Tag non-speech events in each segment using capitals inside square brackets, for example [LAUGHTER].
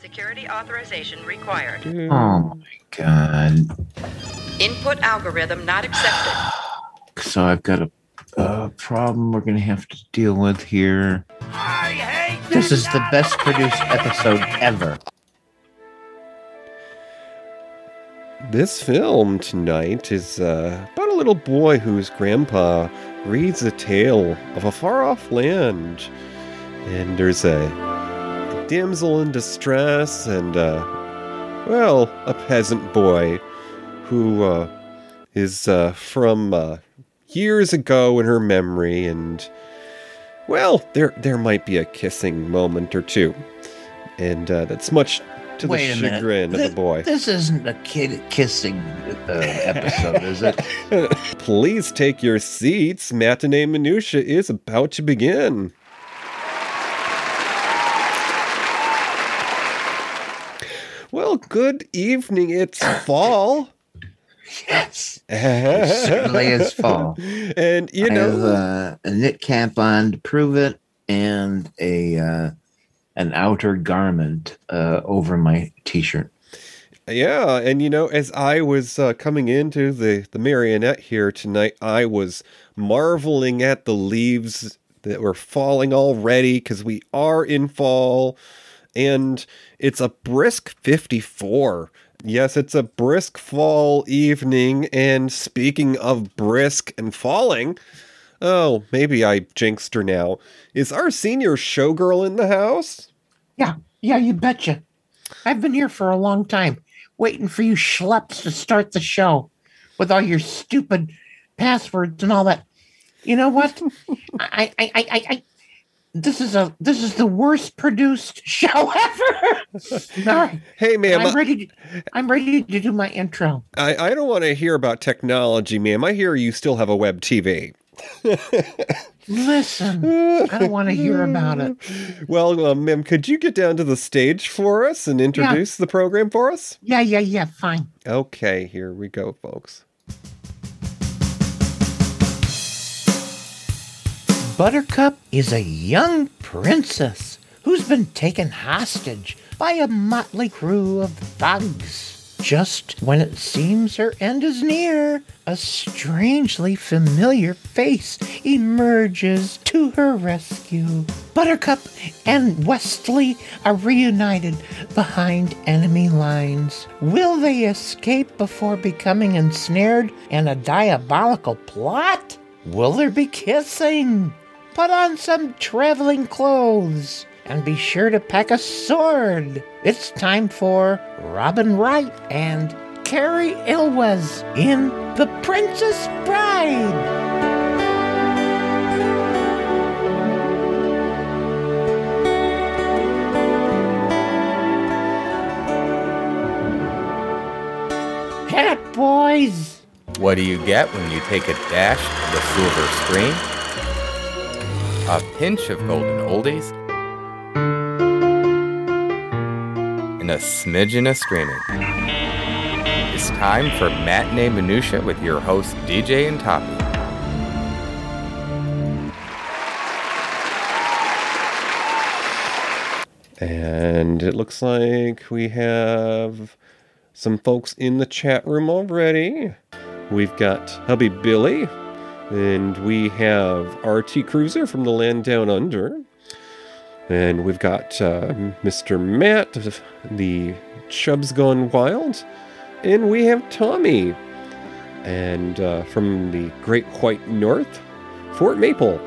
Security authorization required. Oh my god. Input algorithm not accepted. So I've got a, a problem we're gonna have to deal with here. I hate This is the best produced episode ever. This film tonight is uh, about a little boy whose grandpa reads a tale of a far off land. And there's a, a damsel in distress and, uh, well, a peasant boy who uh, is uh, from uh, years ago in her memory. And, well, there, there might be a kissing moment or two. And uh, that's much to Wait the chagrin of the boy. This isn't a kid kissing uh, episode, is it? [LAUGHS] Please take your seats. Matinee Minutia is about to begin. Well, good evening. It's [COUGHS] fall. Yes. It certainly is [LAUGHS] fall. And, you I have know, uh, a knit cap on to prove it, and a uh, an outer garment uh, over my t-shirt. yeah. And, you know, as I was uh, coming into the, the marionette here tonight, I was marveling at the leaves that were falling already because we are in fall. and it's a brisk 54. Yes, it's a brisk fall evening, and speaking of brisk and falling, oh, maybe I jinxed her now. Is our senior showgirl in the house? Yeah, yeah, you betcha. I've been here for a long time, waiting for you schleps to start the show with all your stupid passwords and all that. You know what? [LAUGHS] I, I, I, I, I this is a this is the worst produced [LAUGHS] show ever. [LAUGHS] right, Hey, ma'am, I'm ready. To, I'm ready to do my intro. I, I don't want to hear about technology, ma'am. I hear you still have a web TV. Listen, I don't want to hear about it. [LAUGHS] Well, uh, ma'am, could you get down to the stage for us and introduce the program for us? Yeah, yeah, yeah. Fine. Okay, here we go, folks. Buttercup is a young princess who's been taken hostage by a motley crew of thugs. Just when it seems her end is near, a strangely familiar face emerges to her rescue. Buttercup and Westley are reunited behind enemy lines. Will they escape before becoming ensnared in a diabolical plot? Will there be kissing? Put on some traveling clothes and be sure to pack a sword. It's time for Robin Wright and Cary Elwes in The Princess Bride. Boys! What do you get when you take a dash of the silver screen? A pinch of golden oldies? And a smidgen of screaming. It's time for Matinee Minutia with your host DJ and Toppy. And it looks like we have some folks in the chat room already. We've got Hubby Billy, and we have RT Cruiser from the land down under. And we've got uh, Mr. Matt, the Chubs Gone Wild. And we have Tommy, and uh, from the Great White North, Fort Maple.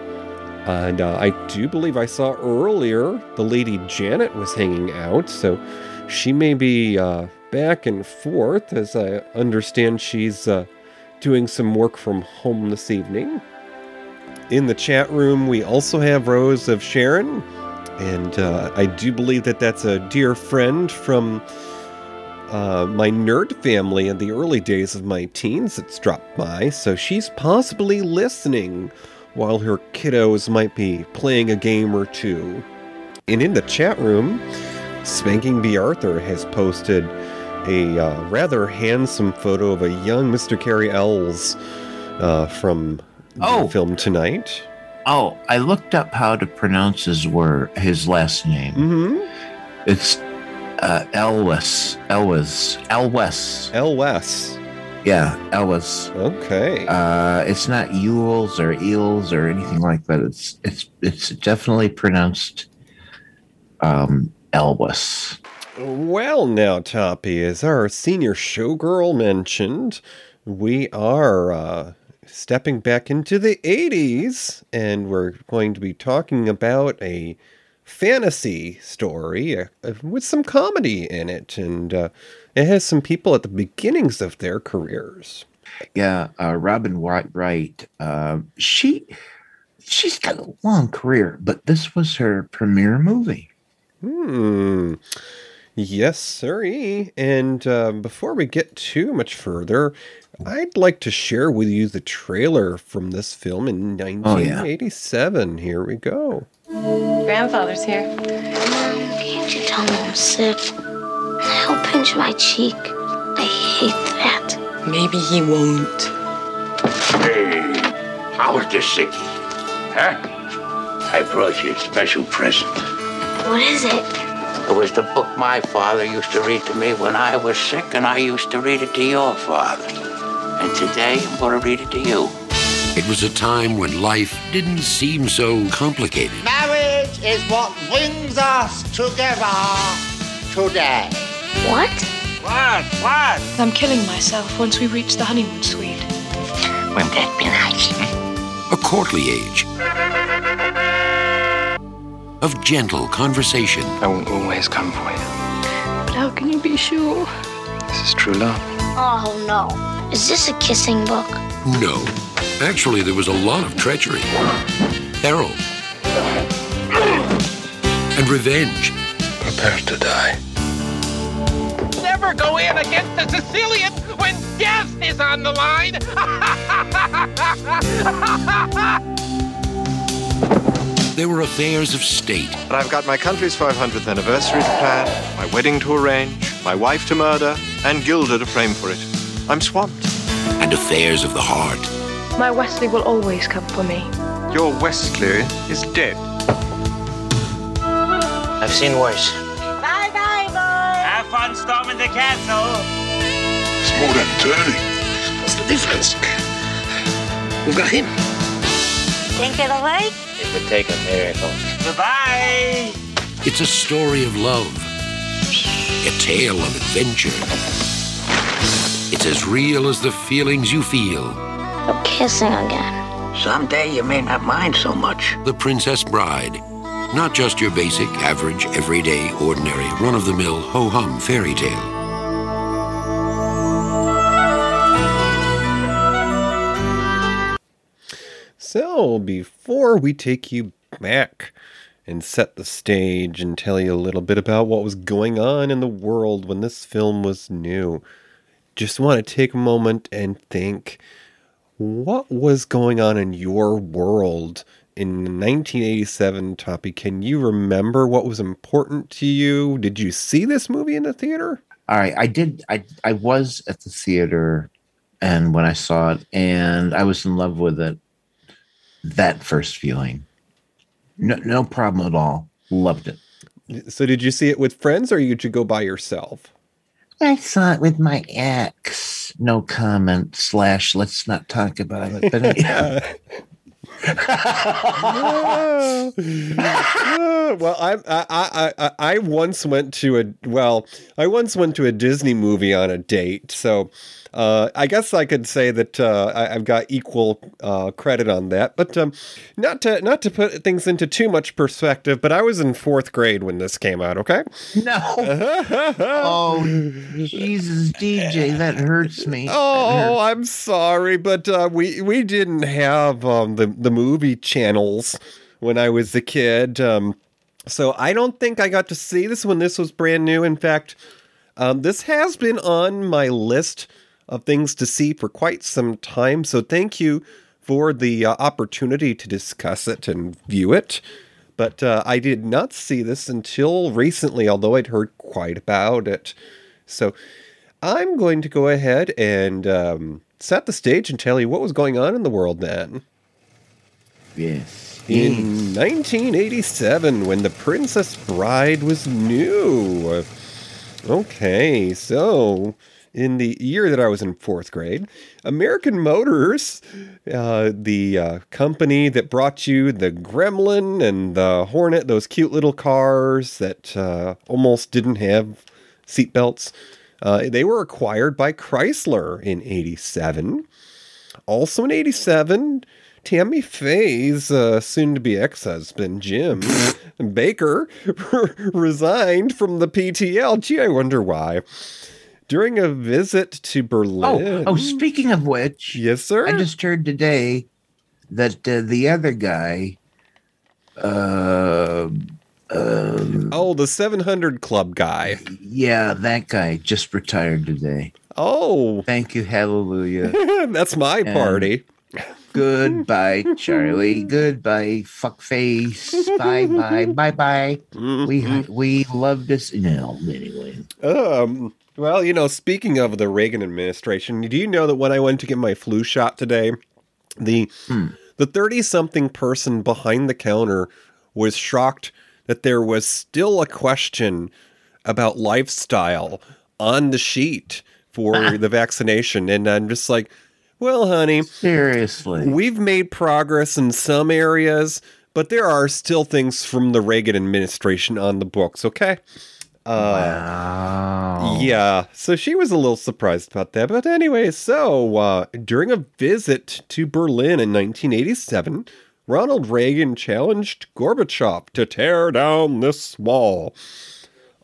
And uh, I do believe I saw earlier the lady Janet was hanging out, so she may be uh, back and forth, as I understand she's uh, doing some work from home this evening. In the chat room, we also have Rose of Sharon, and uh, I do believe that that's a dear friend from uh, my nerd family in the early days of my teens that's dropped by, so she's possibly listening while her kiddos might be playing a game or two. And in the chat room, Spanking B. Arthur has posted a uh, rather handsome photo of a young Mr. Cary Elwes uh, from Oh. the film tonight. Oh, I looked up how to pronounce his word, his last name. hmm It's Uh, Elwes. Elwes. Elwes. Elwes. Yeah, Elwes. Okay. Uh, it's not Yules or Eels or anything like that. It's it's it's definitely pronounced um, Elwes. Well, now, Toppy, as our senior showgirl mentioned, we are uh, stepping back into the 80s and we're going to be talking about a fantasy story uh, with some comedy in it. And uh, it has some people at the beginnings of their careers. Yeah, uh, Robin Wright. Wright uh, she she's got a long career, but this was her premiere movie. Hmm. Yes, sirree. And uh, before we get too much further, I'd like to share with you the trailer from this film in 1987. Here we go. Grandfather's here. Can't you tell me I'm sick? He'll pinch my cheek. I hate that. Maybe he won't. Hey, how was this sickie? Huh? I brought you a special present. What is it? It was the book my father used to read to me when I was sick, and I used to read it to your father. And today, I'm going to read it to you. It was a time when life didn't seem so complicated. Marriage is what brings us together today. What? What? What? I'm killing myself once we reach the honeymoon suite. Wouldn't that be nice? A courtly age of gentle conversation. I will always come for you. But how can you be sure? This is true love. Oh no. Is this a kissing book? No. Actually, there was a lot of treachery, peril, and revenge. Prepare to die. Never go in against a Sicilian when death is on the line. [LAUGHS] There were affairs of state. But I've got my country's 500th anniversary to plan, my wedding to arrange, my wife to murder, and Guilder to frame for it. I'm swamped. And affairs of the heart. My Westley will always come for me. Your Westley is dead. I've seen worse. Bye bye, boy. Have fun storming the castle. It's more than turning. What's the difference? We've got him. Think it'll work? It would take a miracle. Goodbye. It's a story of love, a tale of adventure. It's as real as the feelings you feel. We're kissing again. Someday you may not mind so much. The Princess Bride. Not just your basic, average, everyday, ordinary, run of the mill, ho hum fairy tale. So, before we take you back and set the stage and tell you a little bit about what was going on in the world when this film was new, just want to take a moment and think what was going on in your world in 1987, Toppy? Can you remember what was important to you? Did you see this movie in the theater? All right, I did. I I was at the theater, and when I saw it, and I was in love with it. That first feeling, no no problem at all. Loved it. So, did you see it with friends or did you go by yourself? I saw it with my ex. No comment. Slash. Let's not talk about it. But yeah. [LAUGHS] well, I, I I I I once went to a well, I once went to a Disney movie on a date, so uh, I guess I could say that uh, I, have got equal uh, credit on that. But um, not to not to put things into too much perspective, but I was in fourth grade when this came out. Okay. No. [LAUGHS] oh Jesus, DJ, that hurts me. Oh, hurts. I'm sorry, but uh, we we didn't have um, the the movie channels when I was a kid. Um, so I don't think I got to see this when this was brand new. In fact, um, this has been on my list of things to see for quite some time. So thank you for the uh, opportunity to discuss it and view it. But uh, I did not see this until recently, although I'd heard quite about it. So I'm going to go ahead and um, set the stage and tell you what was going on in the world then. Yes. In 1987, when The Princess Bride was new. Okay, so in the year that I was in fourth grade, American Motors, uh, the uh, company that brought you the Gremlin and the Hornet, those cute little cars that uh, almost didn't have seatbelts, uh, they were acquired by Chrysler in 87. Also in 87, Tammy Faye's uh, soon to be ex husband, Jim Bakker, [LAUGHS] resigned from the PTL. Gee, I wonder why. During a visit to Oh, Berlin. oh, oh speaking of which, yes, sir. I just heard today that uh, the other guy, uh, um, oh, the 700 Club guy. yeah, that guy just retired today. Oh, Thank you, hallelujah. [LAUGHS] that's my And- party. Goodbye, Charlie. [LAUGHS] Goodbye, fuckface. Bye, bye, bye, bye. We we love this. No, anyway. Um, well, you know, speaking of the Reagan administration, do you know that when I went to get my flu shot today, the hmm. the 30 something person behind the counter was shocked that there was still a question about lifestyle on the sheet for [LAUGHS] the vaccination and I'm just like, well, honey, Seriously. We've made progress in some areas, but there are still things from the Reagan administration on the books, okay? Uh, wow. Yeah, so she was a little surprised about that. But anyway, so uh, during a visit to Berlin in 1987, Ronald Reagan challenged Gorbachev to tear down this wall.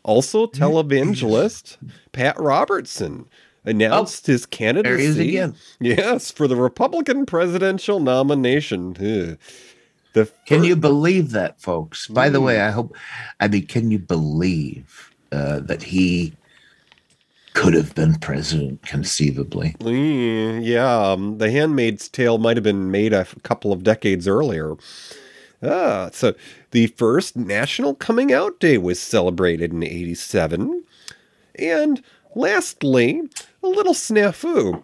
Also, [LAUGHS] televangelist Pat Robertson announced his candidacy. Oh, there he is again. Yes, for the Republican presidential nomination. Ugh. The Can you believe that, folks? By the Mm. way, I hope. I mean, can you believe uh, that he could have been president conceivably? Mm, Yeah, um, The Handmaid's Tale might have been made a couple of decades earlier. Ah, so the first National Coming Out Day was celebrated in 87. And lastly, a little snafu.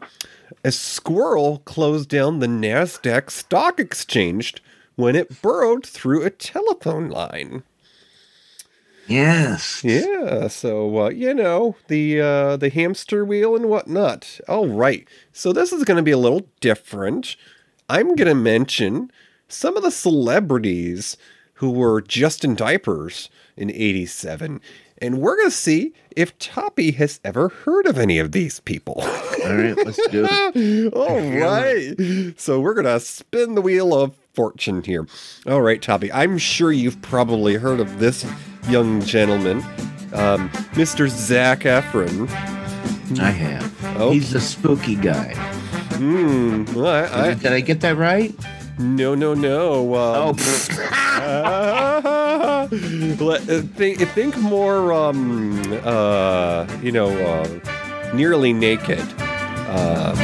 A squirrel closed down the NASDAQ stock exchange when it burrowed through a telephone line. Yes. Yeah, so uh, you know the uh, the hamster wheel and whatnot. All right, so this is going to be a little different. I'm going to mention some of the celebrities who were just in diapers in '87, and we're going to see if Toppy has ever heard of any of these people. All right, let's do it. [LAUGHS] All right. So we're going to spin the wheel of fortune here. All right, Toppy. I'm sure you've probably heard of this young gentleman, um, Mr. Zac Efron. I have. Oh. He's a spooky guy. Hmm. well, I, I, Did I get that right? no, no, no. Um, Oh, [LAUGHS] uh, think, think more, um, uh, you know, uh, nearly naked. Um,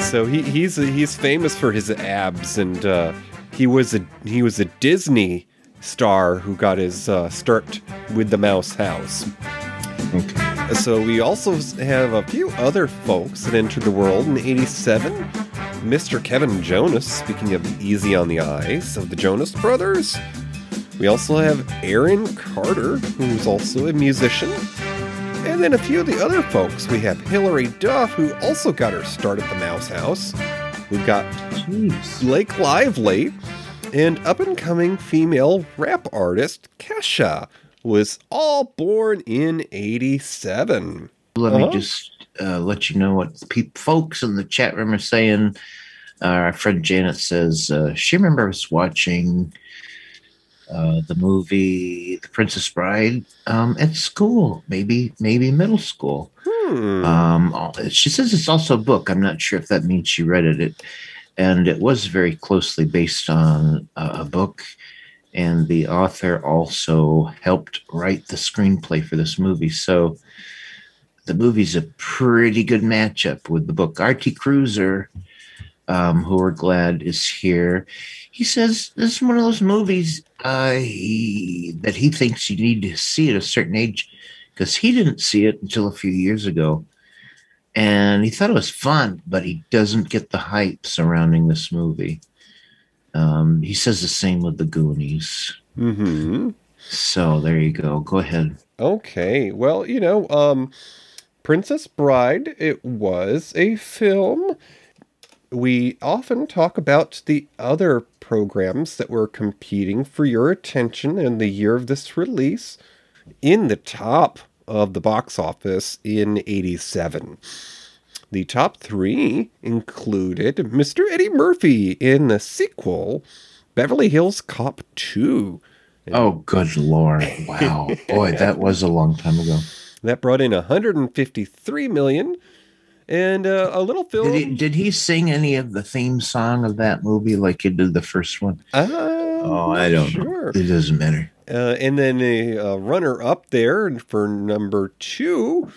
so he, he's he's famous for his abs, and uh, he was a he was a Disney star who got his uh, start with the Mouse House. okay. So we also have a few other folks that entered the world in '87. Mr. Kevin Jonas, speaking of Easy on the Eyes of the Jonas Brothers. We also have Aaron Carter, who's also a musician. And then a few of the other folks. We have Hilary Duff, who also got her start at the Mouse House. We've got Jeez. Blake Lively, and up and coming female rap artist Kesha was all born in 87. Let Uh-huh. me just uh, let you know what pe- folks in the chat room are saying. Uh, our friend Janet says uh, she remembers watching uh, the movie The Princess Bride um, at school, maybe maybe middle school. Hmm. Um, she says it's also a book. I'm not sure if that means she read it. it and it was very closely based on a, a book. And the author also helped write the screenplay for this movie. So the movie's a pretty good matchup with the book. R.T. Cruiser, um, who we're glad is here, he says this is one of those movies uh, he, that he thinks you need to see at a certain age because he didn't see it until a few years ago. And he thought it was fun, but he doesn't get the hype surrounding this movie. Um, he says the same with the Goonies. hmm So there you go. Go ahead. Okay. Well, you know, um, Princess Bride, it was a film. We often talk about the other programs that were competing for your attention in the year of this release. In the top of the box office in 87. The top three included Mr. Eddie Murphy in the sequel, Beverly Hills Cop 2. Oh, good lord! Wow, [LAUGHS] boy, that was a long time ago. That brought in 153 million, and uh, a little film. Did he, did he sing any of the theme song of that movie like he did the first one? Uh, oh, I don't sure. know. It doesn't matter. Uh, and then a, a runner up there for number two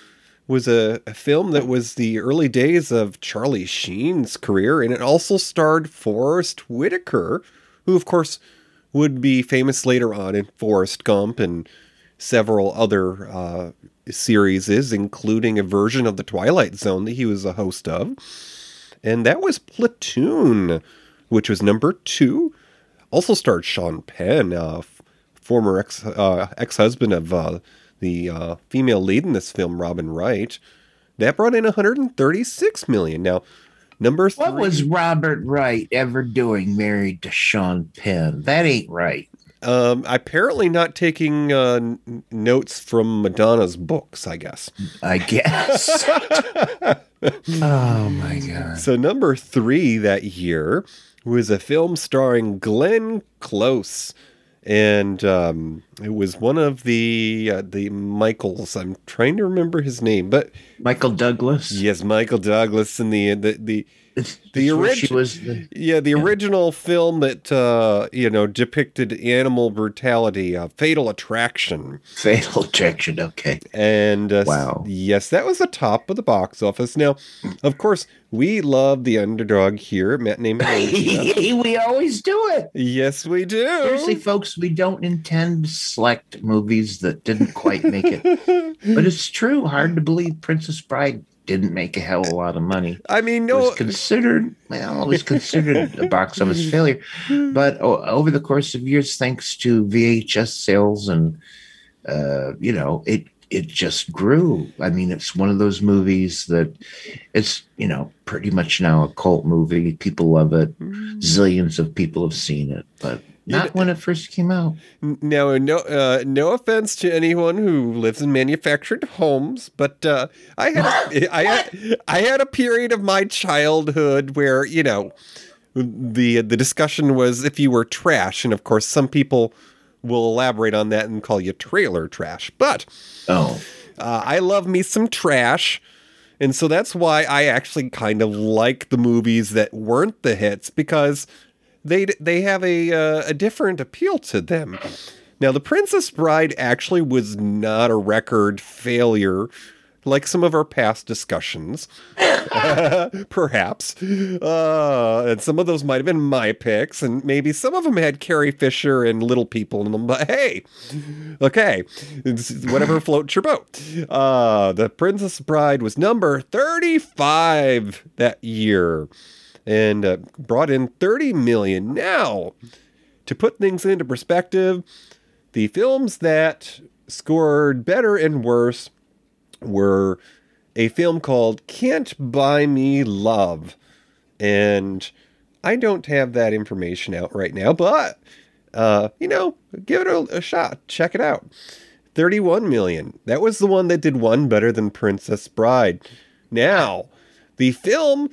was a, a, film that was the early days of Charlie Sheen's career, and it also starred Forest Whitaker, who, of course, would be famous later on in Forrest Gump and several other uh, series, is, including a version of The Twilight Zone that he was a host of. And that was Platoon, which was number two. Also starred Sean Penn, uh, former ex uh, ex husband of uh, the uh, female lead in this film, Robin Wright. That brought in 136 million. Now, number three. What was Robert Wright ever doing married to Sean Penn? That ain't right. Um, apparently not taking uh, n- notes from Madonna's books, I guess. I guess. [LAUGHS] oh my god. So number three that year was a film starring Glenn Close and um, it was one of the uh, the Michaels. I'm trying to remember his name, but Michael Douglas. Yes, Michael Douglas in the the the the original the, yeah the yeah. original film that uh, you know depicted animal brutality, uh, Fatal Attraction. Fatal Attraction. Okay. And uh, wow, yes, that was the top of the box office. Now, of course, we love the underdog here at Matinee. we always do it. Yes, we do. Seriously, folks, we don't intend select movies that didn't quite make it, [LAUGHS] but it's true. Hard to believe Princess Bride didn't make a hell of a lot of money. I mean, no, it was considered well, it was considered a box office [LAUGHS] failure, but oh, over the course of years, thanks to VHS sales and uh, you know, it it just grew. I mean, it's one of those movies that it's you know pretty much now a cult movie. People love it. Zillions of people have seen it, but not when it first came out. Now, no, uh, no offense to anyone who lives in manufactured homes, but uh, I had, [LAUGHS] I had, I had a period of my childhood where you know, the the discussion was if you were trash, and of course, some people will elaborate on that and call you trailer trash. But oh, uh, I love me some trash. And so that's why I actually kind of like the movies that weren't the hits because they they have a uh, a different appeal to them. Now, The Princess Bride actually was not a record failure like some of our past discussions, [LAUGHS] perhaps. Uh, and some of those might have been my picks, and maybe some of them had Carrie Fisher and Little People in them. But hey, okay, whatever floats your boat. Uh, the Princess Bride was number 35 that year and uh, brought in 30 million. Now, to put things into perspective, the films that scored better and worse were a film called Can't Buy Me Love. And I don't have that information out right now, but uh, you know, give it a, a shot. Check it out. 31 million. That was the one that did one better than Princess Bride. Now, the film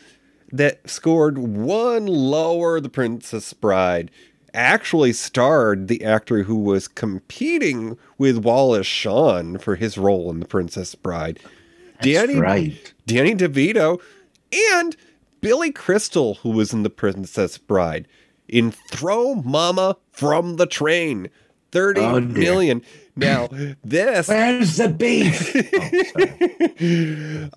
that scored one lower The Princess Bride actually starred the actor who was competing with Wallace Shawn for his role in The Princess Bride. That's Danny, right. Danny DeVito and Billy Crystal, who was in The Princess Bride, in Throw Mama from the Train. Thirty Oh, million. Now, this Where's the beef?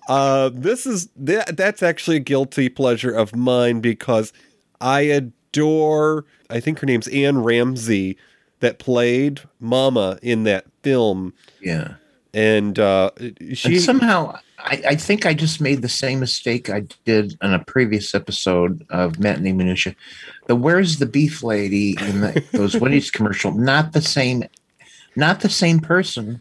[LAUGHS] uh, this is that, that's actually a guilty pleasure of mine because I adore. I think her name's Anne Ramsey that played Mama in that film, yeah. and uh, she and somehow, I, I think I just made the same mistake I did on a previous episode of Matinee Minutia. The Where's the Beef Lady in the, those Wendy's [LAUGHS] commercial, not the same not the same person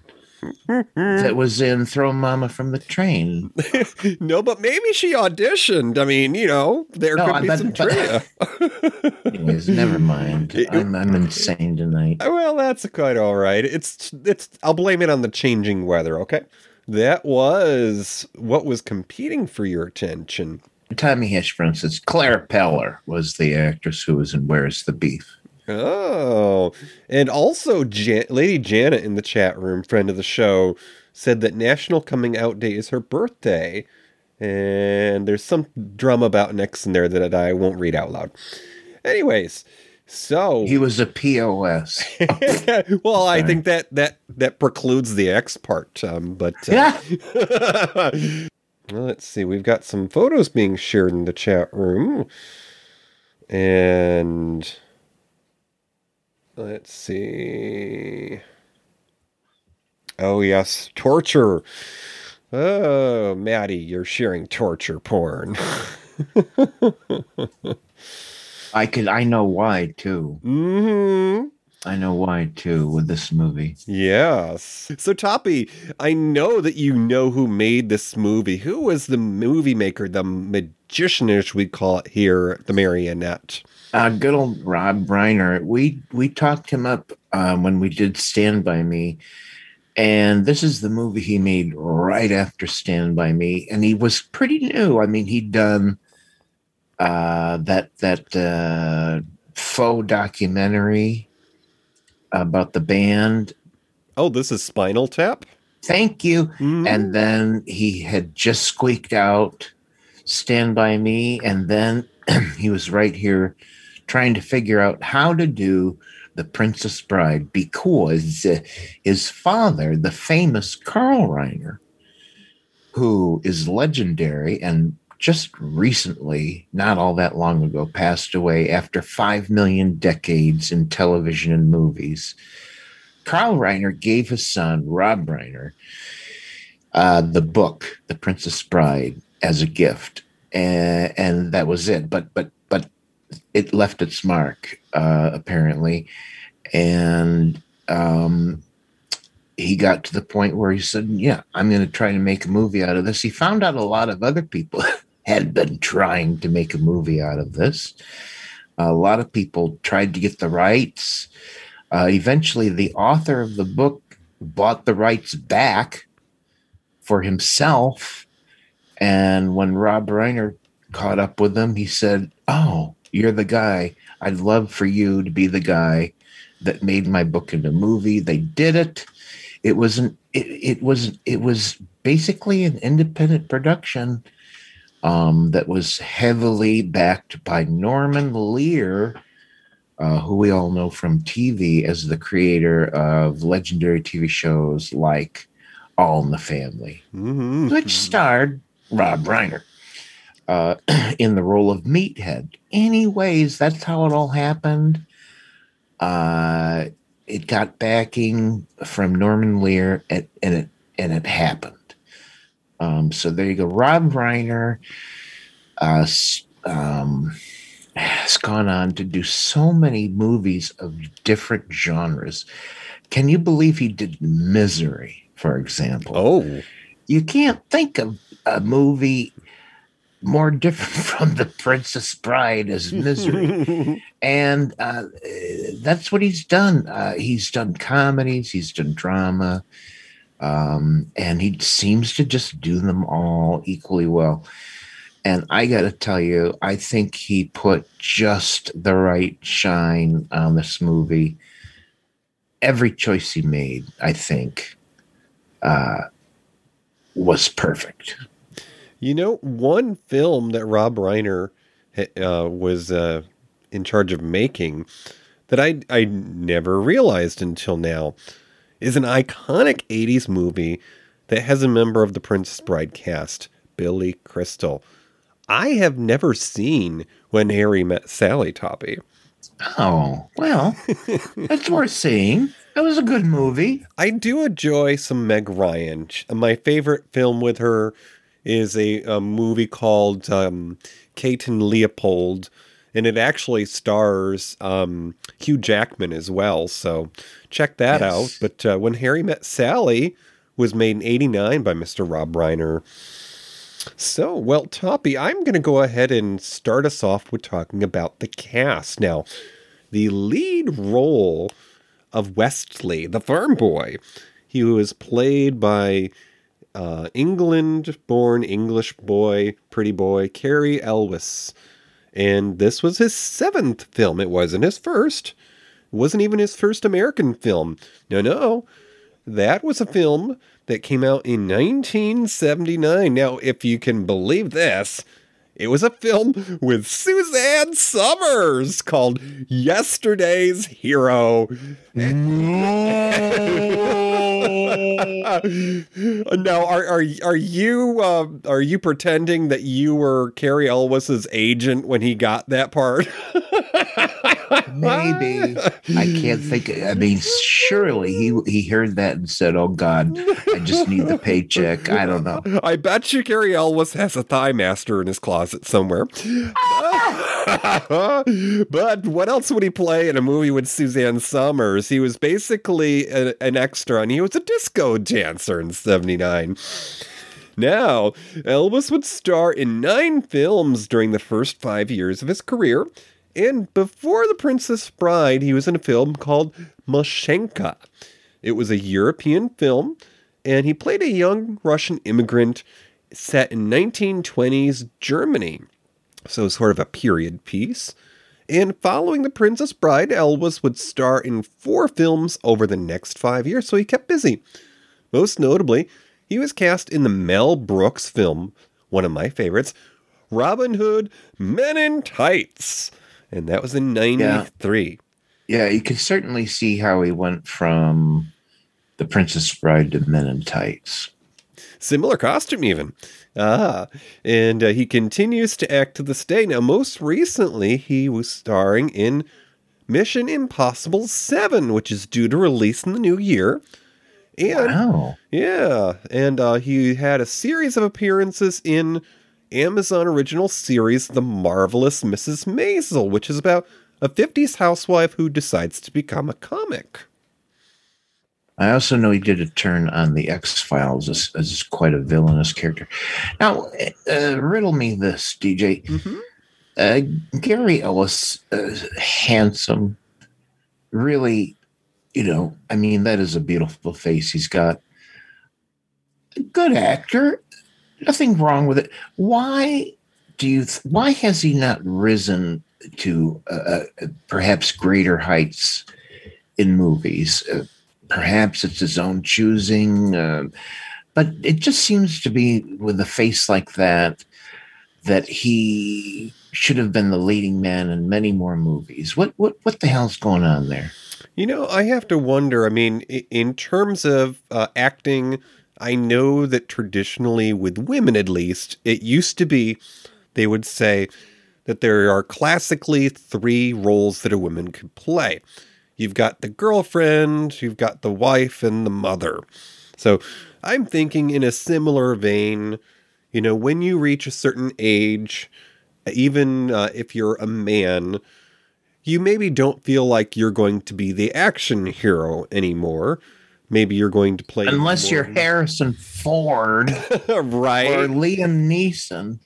that was in Throw Mama from the Train. [LAUGHS] no, but maybe she auditioned. I mean, you know, there No, could I be bet- some but- trivia. [LAUGHS] Anyways, never mind. I'm, I'm insane tonight. well, that's quite all right. It's it's. I'll blame it on the changing weather. Okay, that was what was competing for your attention. Tommy Hitch, for instance, Clara Peller was the actress who was in Where's the Beef? Oh, and also Jan- Lady Janet in the chat room, friend of the show, said that National Coming Out Day is her birthday, and there's some drama about X in there that I won't read out loud. Anyways, so He was a POS. [LAUGHS] well, I think that that that precludes the X part. Um, but uh, [LAUGHS] well, let's see. We've got some photos being shared in the chat room, and let's see. Oh yes, torture. Oh, Maddie, you're sharing torture porn. [LAUGHS] I could. I know why too. hmm I know why too with this movie. Yes. So, Toppy, I know that you know who made this movie. Who was the movie maker, the magician, as we call it here the Marionette? Uh, good old Rob Reiner. We we talked him up uh, when we did Stand by Me, and this is the movie he made right after Stand by Me, and he was pretty new. I mean, he'd done uh, that that uh, faux documentary about the band. Oh, this is Spinal Tap. Thank you. And then he had just squeaked out Stand By Me. And then [CLEARS THROAT] he was right here trying to figure out how to do The Princess Bride because uh, his father, the famous Carl Reiner, who is legendary and just recently, not all that long ago, passed away after five million decades in television and movies. Carl Reiner gave his son, Rob Reiner, uh, the book, The Princess Bride, as a gift. And, and that was it. But, but, but it left its mark, uh, apparently. And, um, he got to the point where he said, Yeah, I'm going to try to make a movie out of this. He found out a lot of other people [LAUGHS] had been trying to make a movie out of this. A lot of people tried to get the rights. Uh, eventually, the author of the book bought the rights back for himself. And when Rob Reiner caught up with him, he said, Oh, you're the guy. I'd love for you to be the guy that made my book into a movie. They did it. It was an it, it was it was basically an independent production um, that was heavily backed by Norman Lear, uh, who we all know from TV as the creator of legendary TV shows like All in the Family, Mm-hmm. which starred Rob Reiner uh, [CLEARS THROAT] in the role of Meathead. Anyways, that's how it all happened. Uh, it got backing from Norman Lear, and, and it and it happened. Um, so there you go. Rob Reiner uh, um, has gone on to do so many movies of different genres. Can you believe he did Misery, for example? Oh, you can't think of a movie more different [LAUGHS] from The Princess Bride as Misery. [LAUGHS] and uh, that's what he's done. Uh, he's done comedies, he's done drama, um, and he seems to just do them all equally well. And I got to tell you, I think he put just the right shine on this movie. Every choice he made, I think, uh, was perfect. You know, one film that Rob Reiner uh, was uh, in charge of making that I I never realized until now is an iconic 80s movie that has a member of the Princess Bride cast, Billy Crystal. I have never seen When Harry Met Sally Toppy. Oh, well, that's worth seeing. That was a good movie. I do enjoy some Meg Ryan. My favorite film with her is a, a movie called um, Kate and Leopold, and it actually stars um, Hugh Jackman as well. So check that Yes. out. But uh, when Harry met Sally was made in '89 by Mr. Rob Reiner. So, well, Toppy, I'm going to go ahead and start us off with talking about the cast. Now, the lead role of Westley, the farm boy, he was played by uh, England born English boy, pretty boy, Cary Elwes. And this was his seventh film. It wasn't his first. It wasn't even his first American film. No, no. That was a film that came out in 1979. Now, if you can believe this, it was a film with Suzanne Somers called Yesterday's Hero. [LAUGHS] now, are are are you uh, are you pretending that you were Cary Elwes's agent when he got that part? [LAUGHS] Maybe I can't think. I mean, surely he he heard that and said, "Oh God, I just need the paycheck." I don't know. [LAUGHS] I bet you Carrie Elwes has a thigh master in his closet somewhere. [LAUGHS] but what else would he play in a movie with Suzanne Somers? He was basically a, an extra, and he was a disco dancer in '79. Now, Elwes would star in nine films during the first five years of his career. And before The Princess Bride, he was in a film called Maschenka. It was a European film, and he played a young Russian immigrant set in 1920s Germany. So, sort of a period piece. And following The Princess Bride, Elwes would star in four films over the next five years, so he kept busy. Most notably, he was cast in the Mel Brooks film, one of my favorites, Robin Hood Men in Tights. And that was in 93. Yeah, you can certainly see how he went from the Princess Bride to Men in Tights. Similar costume, even. Ah, and uh, he continues to act to this day. Now, most recently, he was starring in Mission Impossible 7, which is due to release in the new year. And Wow. yeah, and uh, he had a series of appearances in Amazon original series The Marvelous Mrs. Maisel, which is about a 50s housewife who decides to become a comic. I also know he did a turn on the X Files as, as quite a villainous character. Now, uh, riddle me this, DJ. Uh, Cary Elwes, uh, handsome, really, you know, I mean, that is a beautiful face he's got. A good actor, nothing wrong with it. Why do you? Th- why has he not risen to uh, uh, perhaps greater heights in movies? Perhaps it's his own choosing, uh, but it just seems to be with a face like that that he should have been the leading man in many more movies. What what what the hell's going on there? You know, I have to wonder. I mean, in terms of uh, acting, I know that traditionally, with women at least, it used to be they would say that there are classically three roles that a woman could play. You've got the girlfriend, you've got the wife, and the mother. So I'm thinking in a similar vein, you know, when you reach a certain age, even uh, if you're a man, you maybe don't feel like you're going to be the action hero anymore. Maybe you're going to play Unless you're Harrison Ford [LAUGHS] right or Liam Neeson.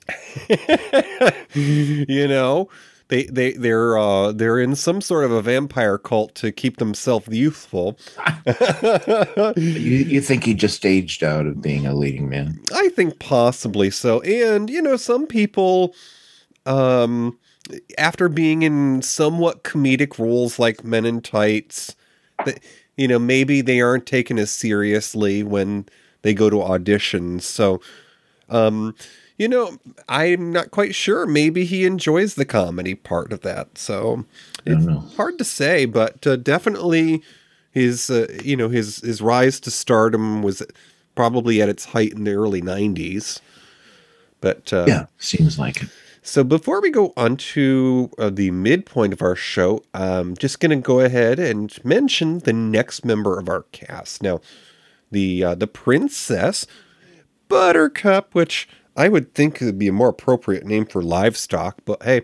[LAUGHS] you know they they they're uh they're in some sort of a vampire cult to keep themselves youthful [LAUGHS] you, you think he just aged out of being a leading man? I think possibly so. And you know, some people um after being in somewhat comedic roles like Men in Tights, that you know, maybe they aren't taken as seriously when they go to auditions. So um you know, I'm not quite sure. Maybe he enjoys the comedy part of that. So it's hard to say, but uh, definitely his uh, you know his his rise to stardom was probably at its height in the early 90s. But uh, Yeah, seems like it. so before we go on to uh, the midpoint of our show, I'm just going to go ahead and mention the next member of our cast. Now, the uh, the princess Buttercup, which I would think it would be a more appropriate name for livestock, but hey,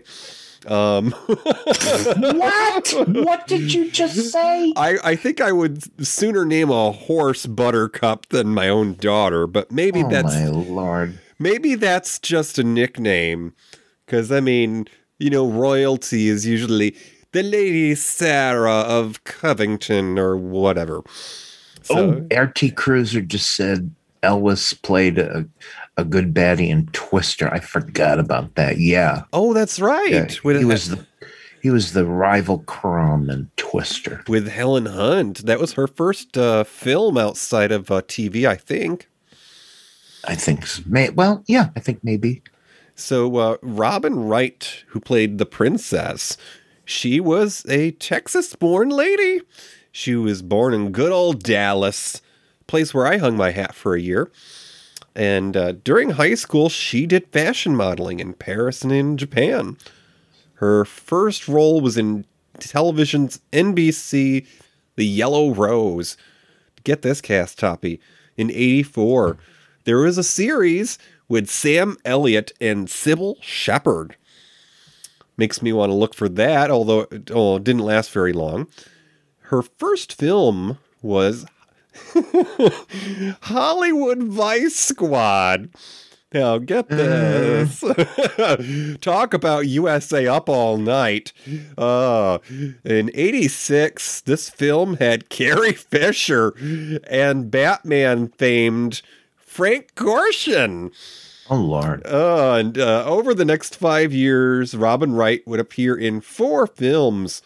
Um, [LAUGHS] what? What did you just say? I, I think I would sooner name a horse Buttercup than my own daughter, but maybe oh that's my lord. maybe that's just a nickname. Because I mean, you know, royalty is usually the Lady Sarah of Covington or whatever. oh, RT Cruiser just said Elwes played a, a good baddie in Twister. I forgot about that. Yeah. Oh, that's right. Yeah, he was the he was the rival Crom in Twister. with Helen Hunt. That was her first uh, film outside of uh, TV, I think. I think. May, well, yeah, I think maybe. So uh, Robin Wright, who played the princess, she was a Texas-born lady. She was born in good old Dallas, place where I hung my hat for a year. And uh, during high school, she did fashion modeling in Paris and in Japan. Her first role was in television's NBC The Yellow Rose. Get this cast, Toppy. In 84, there was a series with Sam Elliott and Cybill Shepherd. Makes me want to look for that, although it oh, it didn't last very long. Her first film was [LAUGHS] Hollywood Vice Squad. Now, get [LAUGHS] this. [LAUGHS] Talk about USA up all night. Uh, in 86, this film had Carrie Fisher and Batman famed Frank Gorshin. Oh Lord. Uh, and uh, over the next five years, Robin Wright would appear in four films.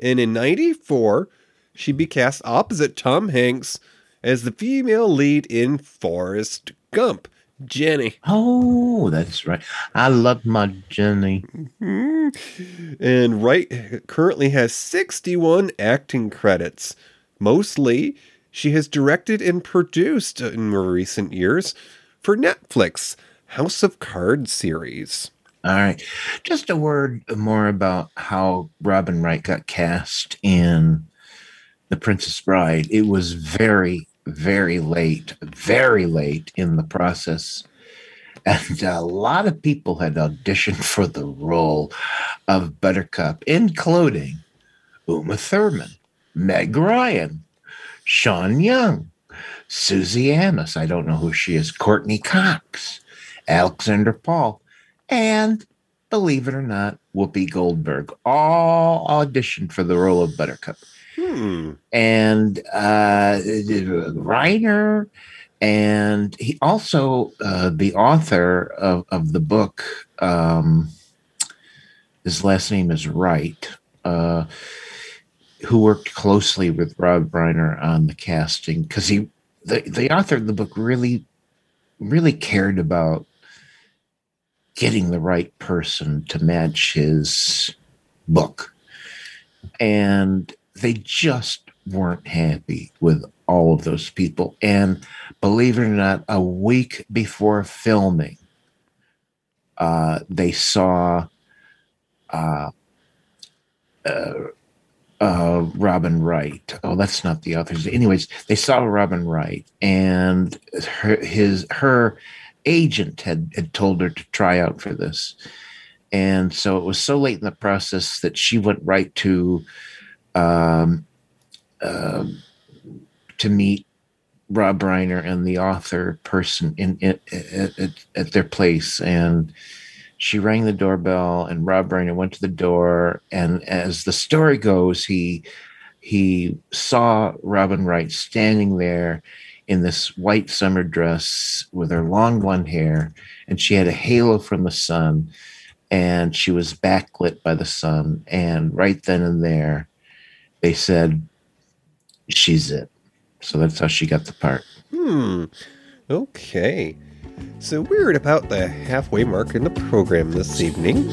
And in 94, she'd be cast opposite Tom Hanks as the female lead in Forrest Gump, Jenny. Oh, that's right. I love my Jenny. Mm-hmm. And Wright currently has 61 acting credits. Mostly, she has directed and produced in more recent years for Netflix House of Cards series. All right. Just a word more about how Robin Wright got cast in The Princess Bride. It was very, very late, very late in the process. And a lot of people had auditioned [LAUGHS] for the role of Buttercup, including Uma Thurman, Meg Ryan, Sean Young, Suzy Amis. I don't know who she is. Courteney Cox, Alexandra Paul, and believe it or not, Whoopi Goldberg all auditioned for the role of Buttercup. Hmm. And uh, Reiner, and he also uh, the author of, of the book. Um, his last name is Wright. Uh, who worked closely with Rob Reiner on the casting because he the, the author of the book really really cared about getting the right person to match his book and they just weren't happy with all of those people and believe it or not a week before filming uh, they saw uh, uh, uh, Robin Wright. Oh, that's not the author. Anyways, they saw Robin Wright, and her, his her agent had had told her to try out for this, and so it was so late in the process that she went right to, um, uh, to meet Rob Reiner and the author person in, in at, at, at their place, and she rang the doorbell and Rob Reiner went to the door. And as the story goes he he saw Robin Wright standing there in this white summer dress with her long blonde hair. And she had a halo from the sun. And she was backlit by the sun. And right then and there they said she's it so that's how she got the part Hmm. Okay. So we're at about the halfway mark in the program this evening.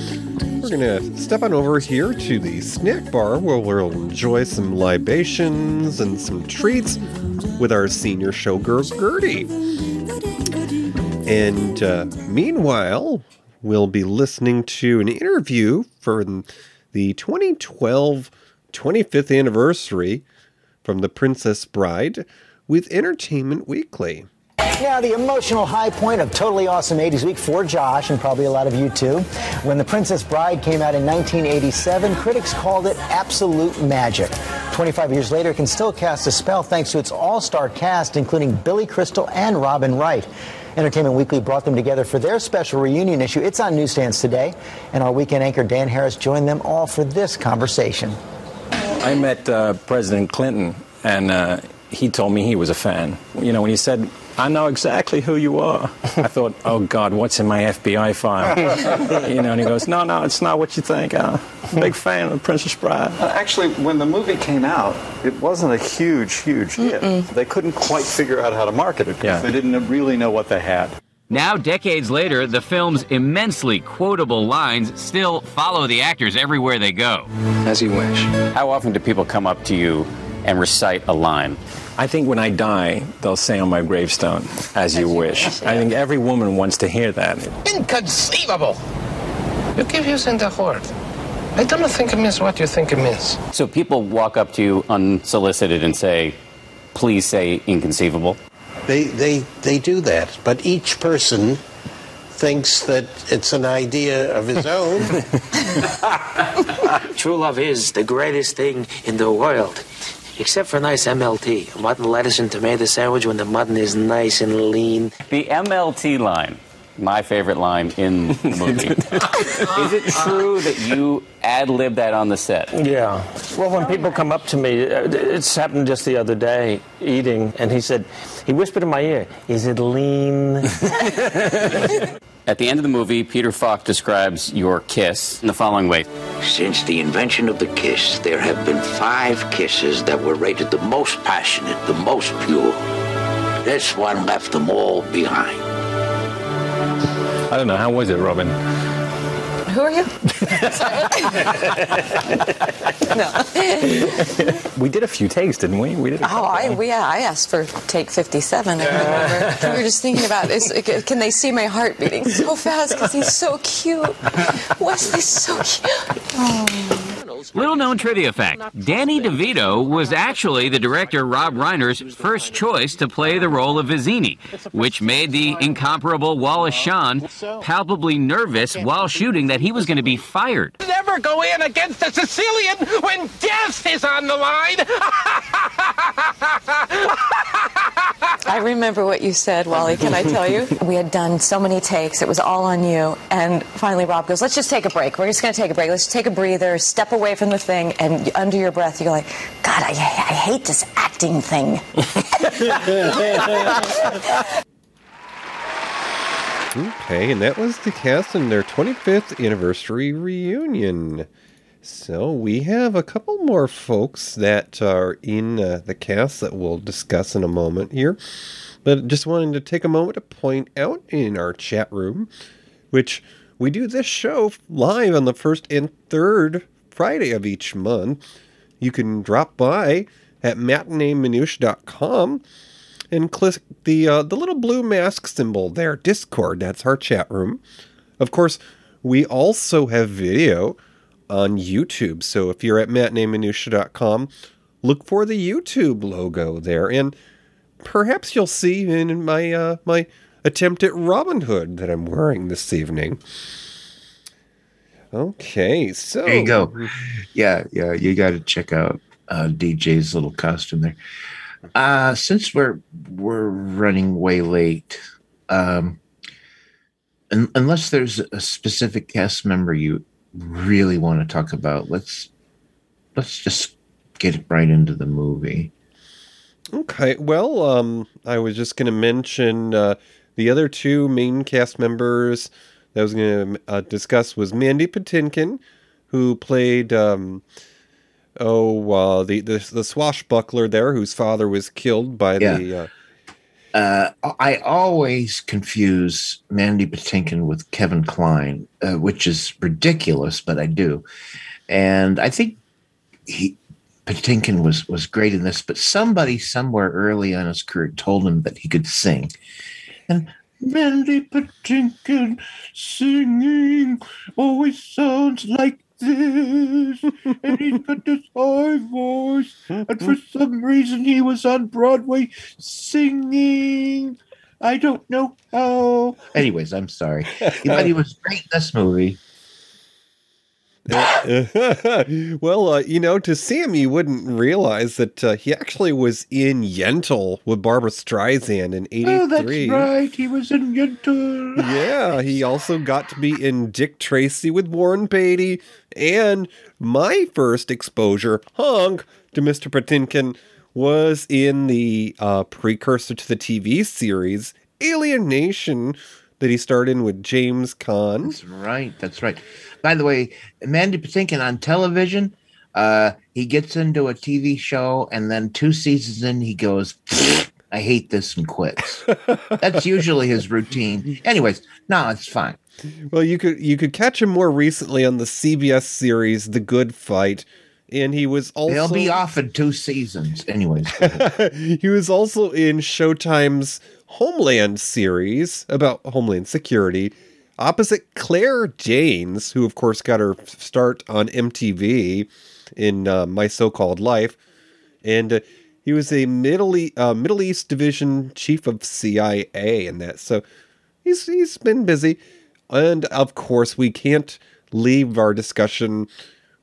We're gonna step on over here to the snack bar where we'll enjoy some libations and some treats with our senior showgirl Gertie. And uh, meanwhile, we'll be listening to an interview for the 2012 25th anniversary from The Princess Bride with Entertainment Weekly. Now, the emotional high point of Totally Awesome 80s Week for Josh, and probably a lot of you too. When The Princess Bride came out in 1987, critics called it absolute magic. 25 years later, it can still cast a spell thanks to its all star cast, including Billy Crystal and Robin Wright. Entertainment Weekly brought them together for their special reunion issue. It's on newsstands today, and our weekend anchor Dan Harris joined them all for this conversation. I met uh, President Clinton, and uh, he told me he was a fan. You know, when he said, I know exactly who you are, I thought, oh God, what's in my FBI file? you know, and he goes, no, no, it's not what you think. Uh, big fan of Princess Bride. Uh, Actually, when the movie came out, it wasn't a huge, huge hit. They couldn't quite figure out how to market it because Yeah. they didn't really know what they had. Now, decades later, the film's immensely quotable lines still follow the actors everywhere they go. As you wish. How often do people come up to you and recite a line? I think when I die, they'll say on my gravestone, as you wish. I think every woman wants to hear that. Inconceivable! You keep using the word. I don't think it means what you think it means. So people walk up to you unsolicited and say, please say inconceivable. They, they, they do that, but each person thinks that it's an idea of his [LAUGHS] own. [LAUGHS] True love is the greatest thing in the world. Except for nice MLT, mutton, lettuce, and tomato sandwich when the mutton is nice and lean. The MLT line, my favorite line in the [LAUGHS] movie. Is it true that you ad lib that on the set? Yeah. Well, when people come up to me, uh, it's happened just the other day, eating, and he said, he whispered in my ear, "Is it lean?" [LAUGHS] At the end of the movie, Peter Falk describes your kiss in the following way. Since the invention of the kiss, there have been five kisses that were rated the most passionate, the most pure. This one left them all behind. I don't know, how was it, Robin? Who are you? [LAUGHS] no. We did a few takes, didn't we? We did. A Oh, I, we, yeah, I asked for take 57. I remember. we were just thinking about, is, [LAUGHS] can they see my heart beating so fast because he's so cute? Westley's so cute. Oh. Little known trivia fact Danny DeVito was actually the director Rob Reiner's first choice to play the role of Vizzini, which made the incomparable Wallace Shawn palpably nervous while shooting that he was going to be fired. Never go in against a Sicilian when death is on the line. [LAUGHS] I remember what you said, Wally. Can I tell you? [LAUGHS] We had done so many takes. It was all on you. And finally, Rob goes, let's just take a break. We're just going to take a break. Let's take a breather, step away from the thing, and under your breath, you go like, God, I, I hate this acting thing. [LAUGHS] Okay, and that was the cast in their 25th anniversary reunion. So we have a couple more folks that are in uh, the cast that we'll discuss in a moment here. But just wanted to take a moment to point out in our chat room, which we do this show live on the first and third Friday of each month. You can drop by at matineeminutia.com and click the uh, the little blue mask symbol there, Discord. That's our chat room. Of course, we also have video on YouTube. So if you're at matineeminutia.com, look for the YouTube logo there, and perhaps you'll see in my uh, my attempt at Robin Hood that I'm wearing this evening. Okay, so There you go. Yeah, yeah, you got to check out uh, DJ's little costume there. Uh, since we're we're running way late, um, un- unless there's a specific cast member you really want to talk about, let's let's just get right into the movie. Okay, well, um, I was just going to mention uh, the other two main cast members that I was going to uh, discuss was Mandy Patinkin, who played um, oh uh, the, the the swashbuckler there, whose father was killed by Yeah. the. Uh, Uh, I always confuse Mandy Patinkin with Kevin Kline, uh, which is ridiculous, but I do. And I think he Patinkin was was great in this, but somebody somewhere early on his career told him that he could sing. And Mandy Patinkin singing. Always sounds like this, and he's [LAUGHS] got this high voice, and for some reason he was on Broadway singing. I don't know how. Anyways, I'm sorry, but he [LAUGHS] was great in this movie. [LAUGHS] well, uh, you know, to Sam, you wouldn't realize that uh, he actually was in Yentl with Barbra Streisand in '83. Oh, that's right. He was in Yentl. Yeah, he also got to be in Dick Tracy with Warren Beatty, and my first exposure, hunk, to Mr. Patinkin was in the uh, precursor to the TV series Alien Nation that he starred in with James Caan. That's right. That's right. By the way, Mandy Patinkin on television, uh, he gets into a TV show, and then two seasons in, he goes, "I hate this" and quits. [LAUGHS] That's usually his routine. Anyways, no, it's fine. Well, you could you could catch him more recently on the CBS series The Good Fight, and he was also He'll be off in two seasons. Anyways, [LAUGHS] he was also in Showtime's Homeland series about Homeland Security, opposite Claire Danes, who of course got her start on MTV in uh, My So-Called Life, and uh, he was a Middle e- uh, Middle East Division chief of CIA in that. So he's he's been busy, and of course we can't leave our discussion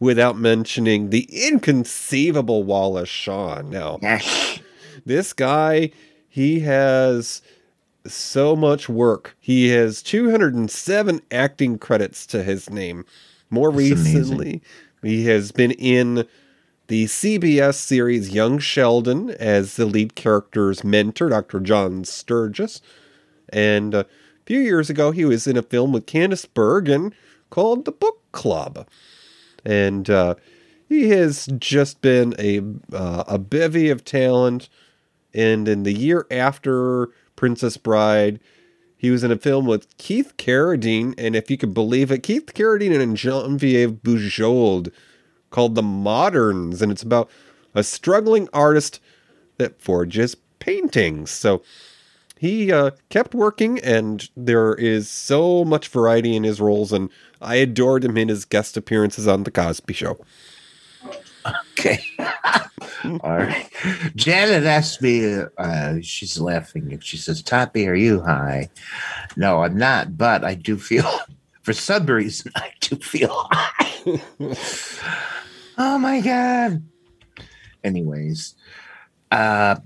without mentioning the inconceivable Wallace Shawn. Now, [LAUGHS] this guy, he has so much work. He has 207 acting credits to his name. More That's amazing. recently, he has been in the CBS series Young Sheldon as the lead character's mentor, Dr. John Sturgis. And a few years ago, he was in a film with Candice Bergen called The Book Club. And uh, he has just been a, uh, a bevy of talent. And in the year after Princess Bride, he was in a film with Keith Carradine, and if you could believe it, Keith Carradine and Genevieve Bujold called The Moderns, and it's about a struggling artist that forges paintings. So he uh, kept working, and there is so much variety in his roles, and I adored him in his guest appearances on The Cosby Show. Okay. [LAUGHS] All right. Janet asked me, uh, she's laughing and she says, Toppy, are you high? No, I'm not, but I do feel, [LAUGHS] for some reason, I do feel high. [LAUGHS] oh my God. Anyways, uh,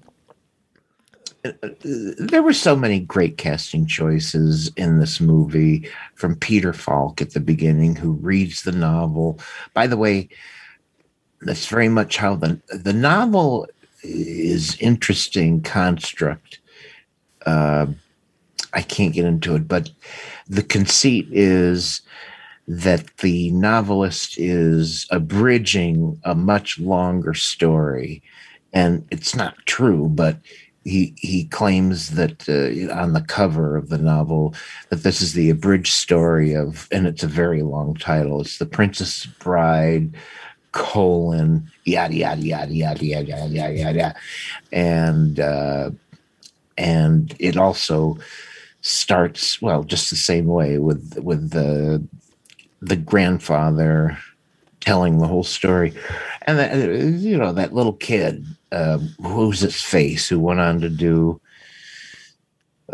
there were so many great casting choices in this movie from Peter Falk at the beginning, who reads the novel. By the way, that's very much how the the novel is interesting construct. Uh, I can't get into it, but the conceit is that the novelist is abridging a much longer story, and it's not true, but he he claims that uh, on the cover of the novel that this is the abridged story of, and it's a very long title. It's the Princess Bride colon yada yada yada yada yada yada yada yada and uh and it also starts well just the same way with with the the grandfather telling the whole story and that, you know that little kid uh, who's his face who went on to do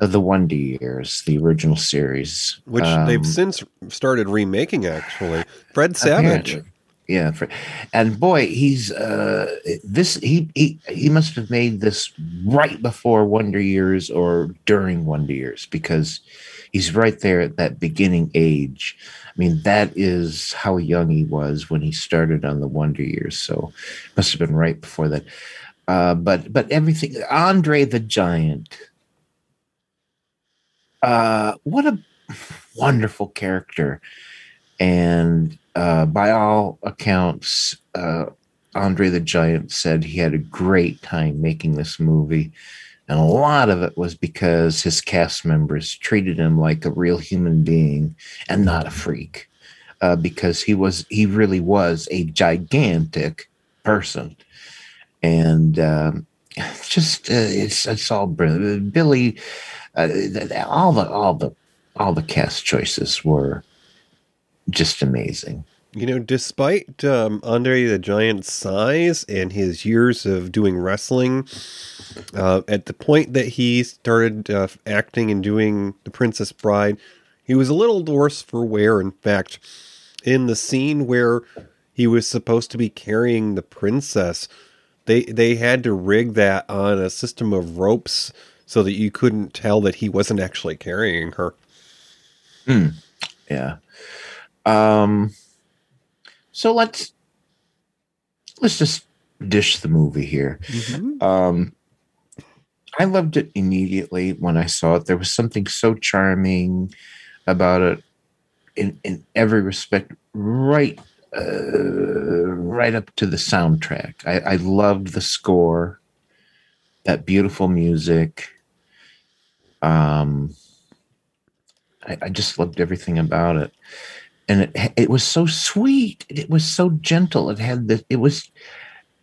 the Wonder Years, the original series, which Um, they've since started remaking. Actually, Fred Savage. Apparently. Yeah, for, and boy, he's uh this he he he must have made this right before Wonder Years or during Wonder Years because he's right there at that beginning age. I mean, that is how young he was when he started on the Wonder Years. So must have been right before that. Uh, but but everything Andre the Giant. Uh, what a wonderful character, and uh, by all accounts, uh, Andre the Giant said he had a great time making this movie. And a lot of it was because his cast members treated him like a real human being and not a freak. Uh, because he was, he really was a gigantic person. And um, [LAUGHS] just, uh, it's, it's all brilliant. Billy, uh, all the, all the, all the cast choices were just amazing. You know, despite um, Andre the Giant's size and his years of doing wrestling, uh, at the point that he started uh, acting and doing The Princess Bride, he was a little worse for wear. In fact, in the scene where he was supposed to be carrying the princess, they they had to rig that on a system of ropes so that you couldn't tell that he wasn't actually carrying her. Hmm. Yeah. Um. So let's let's just dish the movie here. Um. I loved it immediately when I saw it. There was something so charming about it in in every respect. Right. Uh, right up to the soundtrack. I, I loved the score, that beautiful music. Um, I, I just loved everything about it, and it it was so sweet. It was so gentle. It had the. It was.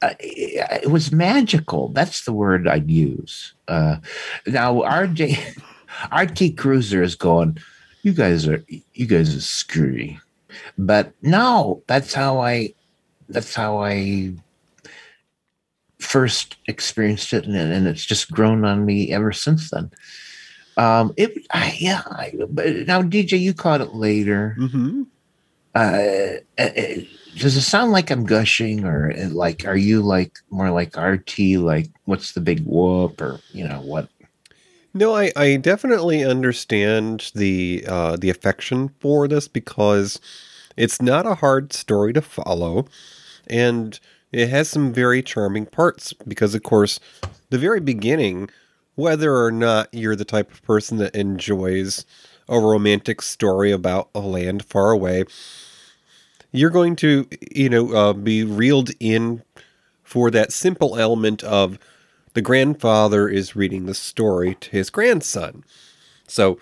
Uh, it was magical. That's the word I'd use. Uh, now, RJ, [LAUGHS] RT Cruiser is going. You guys are you guys are screwy, but no, that's how I. That's how I first experienced it, and, and it's just grown on me ever since then. Um, it, I, yeah. I, but now, DJ, you caught it later. Mm-hmm. Uh, uh, does it sound like I'm gushing, or uh, like, are you like more like RT? Like, what's the big whoop, or you know what? No, I, I definitely understand the uh, the affection for this because it's not a hard story to follow, and it has some very charming parts. Because of course, the very beginning, whether or not you're the type of person that enjoys a romantic story about a land far away, you're going to you know uh, be reeled in for that simple element of the grandfather is reading the story to his grandson. So,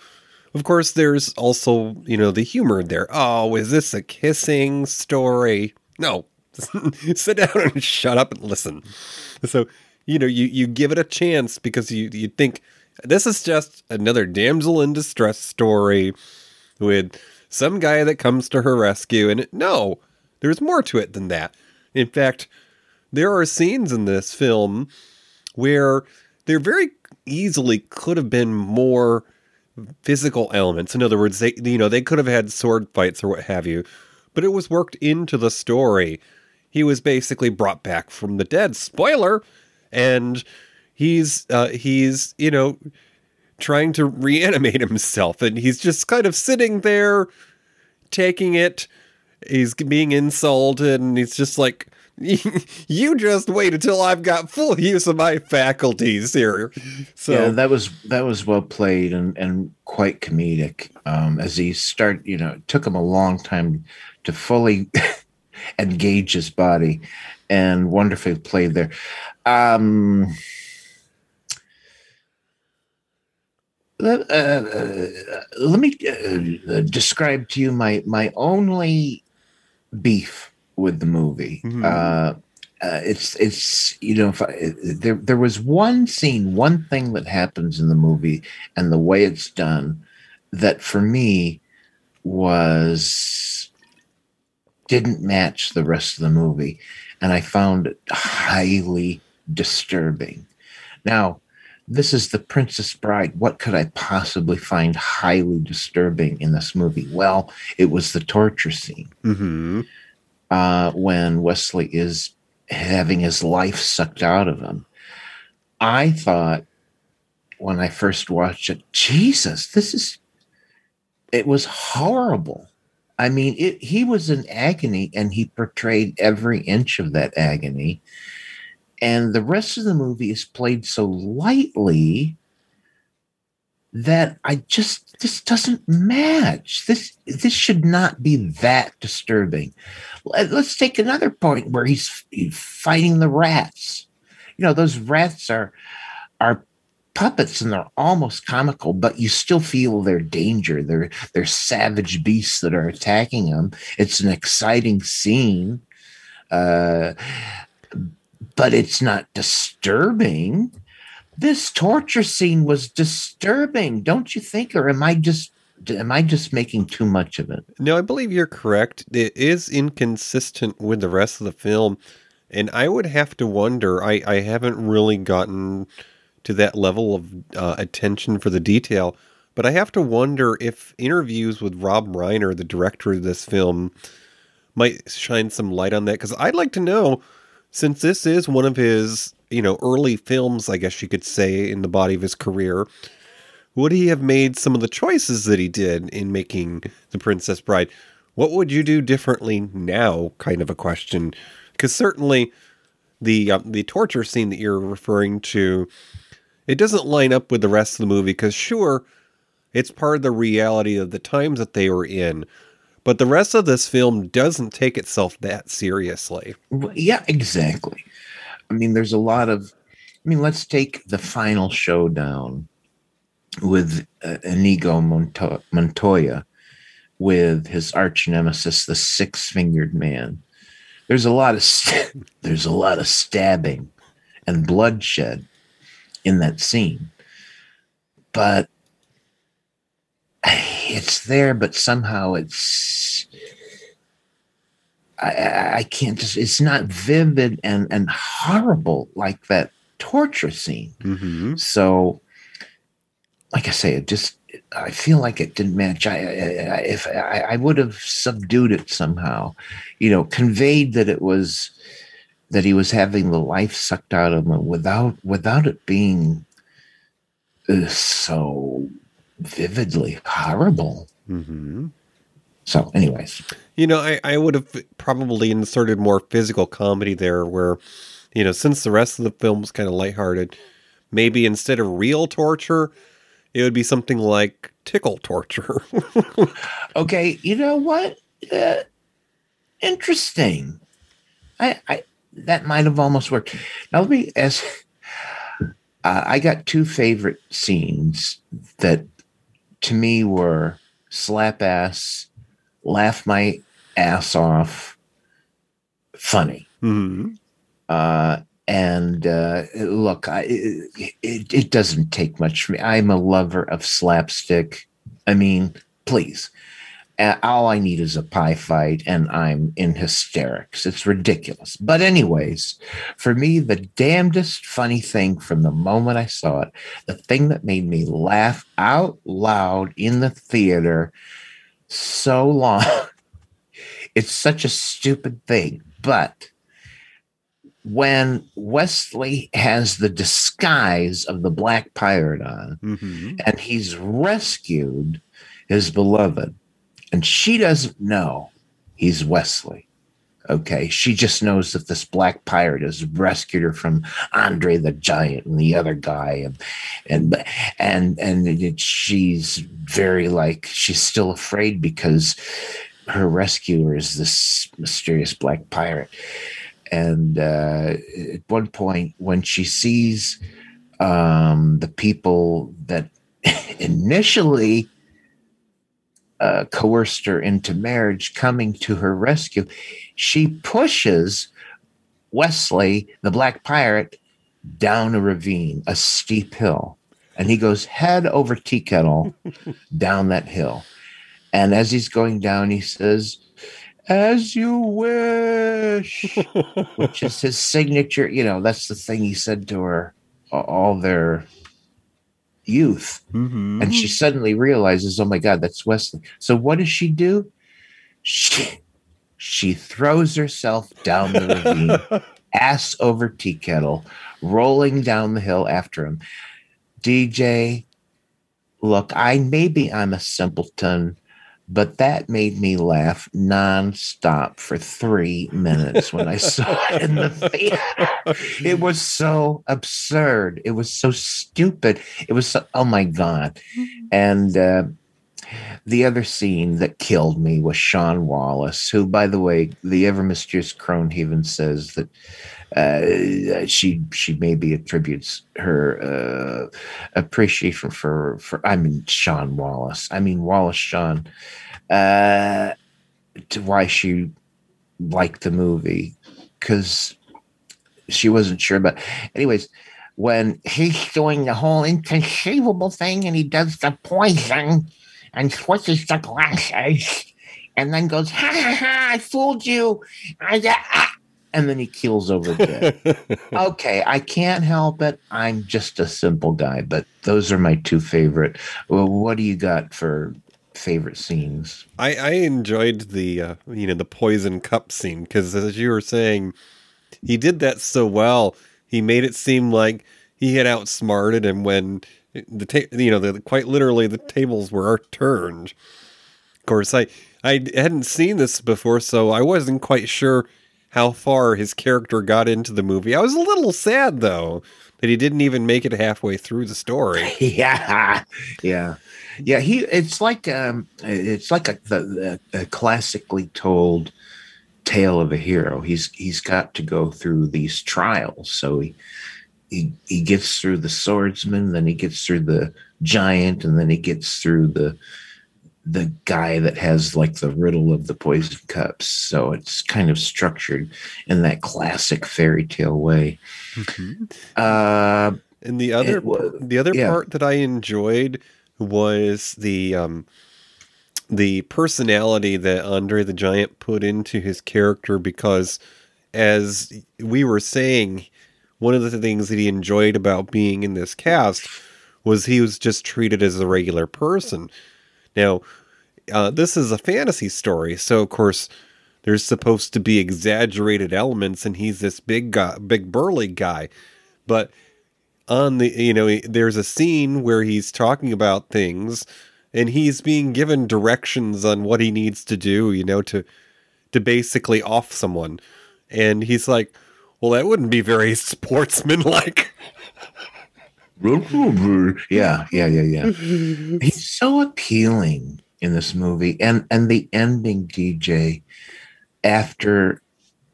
of course, there's also, you know, the humor there. Oh, is this a kissing story? No. [LAUGHS] Sit down and shut up and listen. So, you know, you, you give it a chance because you, you think this is just another damsel in distress story with some guy that comes to her rescue. And no, there's more to it than that. In fact, there are scenes in this film where there very easily could have been more physical elements. In other words, they you know, they could have had sword fights or what have you, but it was worked into the story. He was basically brought back from the dead. Spoiler, and he's uh he's, you know, trying to reanimate himself and he's just kind of sitting there taking it. He's being insulted and he's just like [LAUGHS] you just wait until I've got full use of my faculties here. So yeah, that was that was well played and and quite comedic. Um, as he start, you know, it took him a long time to fully [LAUGHS] engage his body, and wonderfully played there. Um, let, uh, uh, let me uh, describe to you my my only beef with the movie. Mhm. Uh, uh, it's it's you know if I, there there was one scene, one thing that happens in the movie, and the way it's done, that for me was didn't match the rest of the movie, and I found it highly disturbing. Now, this is the Princess Bride. What could I possibly find highly disturbing in this movie? Well, it was the torture scene Mm-hmm. uh, when Westley is having his life sucked out of him. I thought when I first watched it, Jesus, this is, it was horrible. I mean, it, he was in agony and he portrayed every inch of that agony. And the rest of the movie is played so lightly that I just this doesn't match. This this should not be that disturbing. Let- Let's take another point where he's he's fighting the rats. You know, those rats are are puppets and they're almost comical, but you still feel their danger. They're they're savage beasts that are attacking him. It's an exciting scene. Uh but it's not disturbing. This torture scene was disturbing, don't you think? Or am I just am I just making too much of it? No, I believe you're correct. It is inconsistent with the rest of the film. And I would have to wonder, I, I haven't really gotten to that level of uh, attention for the detail, but I have to wonder if interviews with Rob Reiner, the director of this film, might shine some light on that. Because I'd like to know, since this is one of his, you know, early films, I guess you could say, in the body of his career, would he have made some of the choices that he did in making The Princess Bride? What would you do differently now? Kind of a question, because certainly the uh, the torture scene that you're referring to, it doesn't line up with the rest of the movie. Because sure, it's part of the reality of the times that they were in, but the rest of this film doesn't take itself that seriously. Yeah, exactly. I mean, there's a lot of. I mean, let's take the final showdown with uh, Inigo Monto- Montoya with his arch nemesis, the Six Fingered Man. There's a lot of st- [LAUGHS] there's a lot of stabbing and bloodshed in that scene, but it's there. But somehow it's I, I can't just it's not vivid and and horrible like that torture scene. Mm-hmm. So like I say, it just I feel like it didn't match. I, I if I, I, would have subdued it somehow, you know, conveyed that it was that he was having the life sucked out of him without without it being uh, so vividly horrible. Mm-hmm. So, anyways, you know, I, I would have probably inserted more physical comedy there, where you know, since the rest of the film was kind of lighthearted, maybe instead of real torture it would be something like tickle torture. [LAUGHS] okay, you know what? Uh, interesting. I, I that might have almost worked. Now let me ask. Uh, I got two favorite scenes that, to me, were slap ass, laugh my ass off, funny. Mm-hmm. Uh, and uh, look, I, it, it doesn't take much for me. I'm a lover of slapstick. I mean, please. Uh, all I need is a pie fight, and I'm in hysterics. It's ridiculous. But, anyways, for me, the damnedest funny thing from the moment I saw it, the thing that made me laugh out loud in the theater so long, [LAUGHS] it's such a stupid thing, but when Westley has the disguise of the black pirate on mm-hmm. and he's rescued his beloved, and she doesn't know he's Westley. Okay, she just knows that this black pirate has rescued her from Andre the Giant and the other guy, and and and and she's very like she's still afraid because her rescuer is this mysterious black pirate and uh, at one point when she sees um, the people that [LAUGHS] initially uh, coerced her into marriage coming to her rescue she pushes Westley the black pirate down a ravine a steep hill and he goes head over tea kettle [LAUGHS] down that hill and as he's going down he says as you wish, which is his signature. You know, that's the thing he said to her all their youth. Mm-hmm. And she suddenly realizes, oh my God, that's Westley. So what does she do? She she throws herself down the ravine, [LAUGHS] ass over tea kettle, rolling down the hill after him. DJ, look, I maybe I'm a simpleton but that made me laugh nonstop for three minutes when I saw it in the [LAUGHS] theater. It was so absurd. It was so stupid. It was so, oh my God. And uh, the other scene that killed me was Sean Wallace, who, by the way, the ever mysterious Cronehaven says that uh, she she maybe attributes her uh, appreciation for for I mean Sean Wallace. I mean Wallace Shawn uh, to why she liked the movie because she wasn't sure. But anyways, when he's doing the whole inconceivable thing and he does the poison and switches the glasses and then goes, ha ha ha, I fooled you. I, ah, and then he keels over dead. [LAUGHS] okay, I can't help it. I'm just a simple guy, but those are my two favorite. Well, what do you got for favorite scenes? I, I enjoyed the uh, you know the poison cup scene because as you were saying, he did that so well. He made it seem like he had outsmarted him when the ta- you know the quite literally the tables were turned. Of course, I I hadn't seen this before, so I wasn't quite sure how far his character got into the movie. I was a little sad though that he didn't even make it halfway through the story. [LAUGHS] yeah, yeah, yeah. He it's like um, it's like a, the, a classically told tale of a hero. He's he's got to go through these trials. So he he he gets through the swordsman, then he gets through the giant, and then he gets through the the guy that has like the riddle of the poison cups. So it's kind of structured in that classic fairy tale way. Mm-hmm. Uh, and the other was- the other yeah. part that I enjoyed was the um the personality that Andre the Giant put into his character because as we were saying one of the things that he enjoyed about being in this cast was he was just treated as a regular person. Now, uh, this is a fantasy story, so of course there's supposed to be exaggerated elements, and he's this big guy, big burly guy. But on the, you know, there's a scene where he's talking about things, and he's being given directions on what he needs to do, you know, to to basically off someone, and he's like, "Well, that wouldn't be very [LAUGHS] sportsmanlike." Yeah, yeah, yeah, yeah. [LAUGHS] He's so appealing in this movie, and and the ending, DJ, after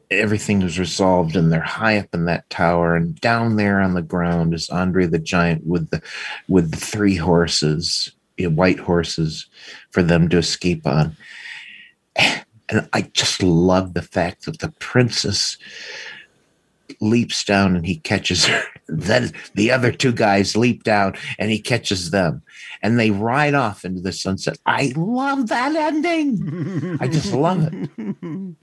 everything is resolved and they're high up in that tower, and down there on the ground is Andre the Giant with the with the three horses, white horses, for them to escape on. And I just love the fact that the princess leaps down and he catches her. [LAUGHS] Then the other two guys leap down and he catches them. And they ride off into the sunset. I love that ending. I just [LAUGHS] love it.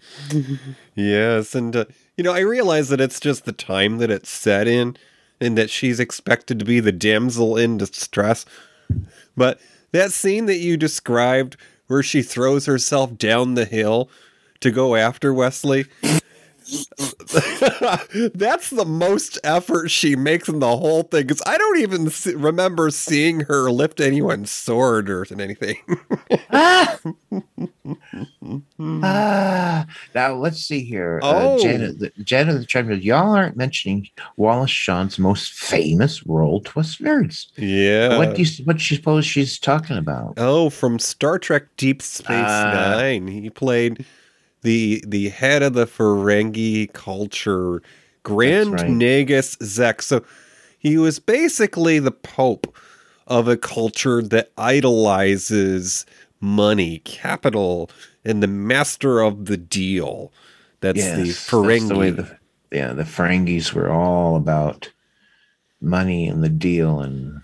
Yes, and uh, you know, I realize that it's just the time that it's set in, and that she's expected to be the damsel in distress. But that scene that you described, where she throws herself down the hill to go after Westley, [LAUGHS] that's the most effort she makes in the whole thing. Because I don't even see, remember seeing her lift anyone's sword or anything. [LAUGHS] Ah, now let's see here. Oh. Uh, Janet, the, Janet the Treadmill, y'all aren't mentioning Wallace Shawn's most famous role, Twist Nerds. yeah. What do you what do you suppose she's talking about? Oh, from Star Trek Deep Space Ah. Nine. He played the the head of the Ferengi culture, Grand right. Nagus Zek. So he was basically the pope of a culture that idolizes money, capital, and the master of the deal. That's the Yes, Ferengi. that's the the, yeah, the Ferengis were all about money and the deal, and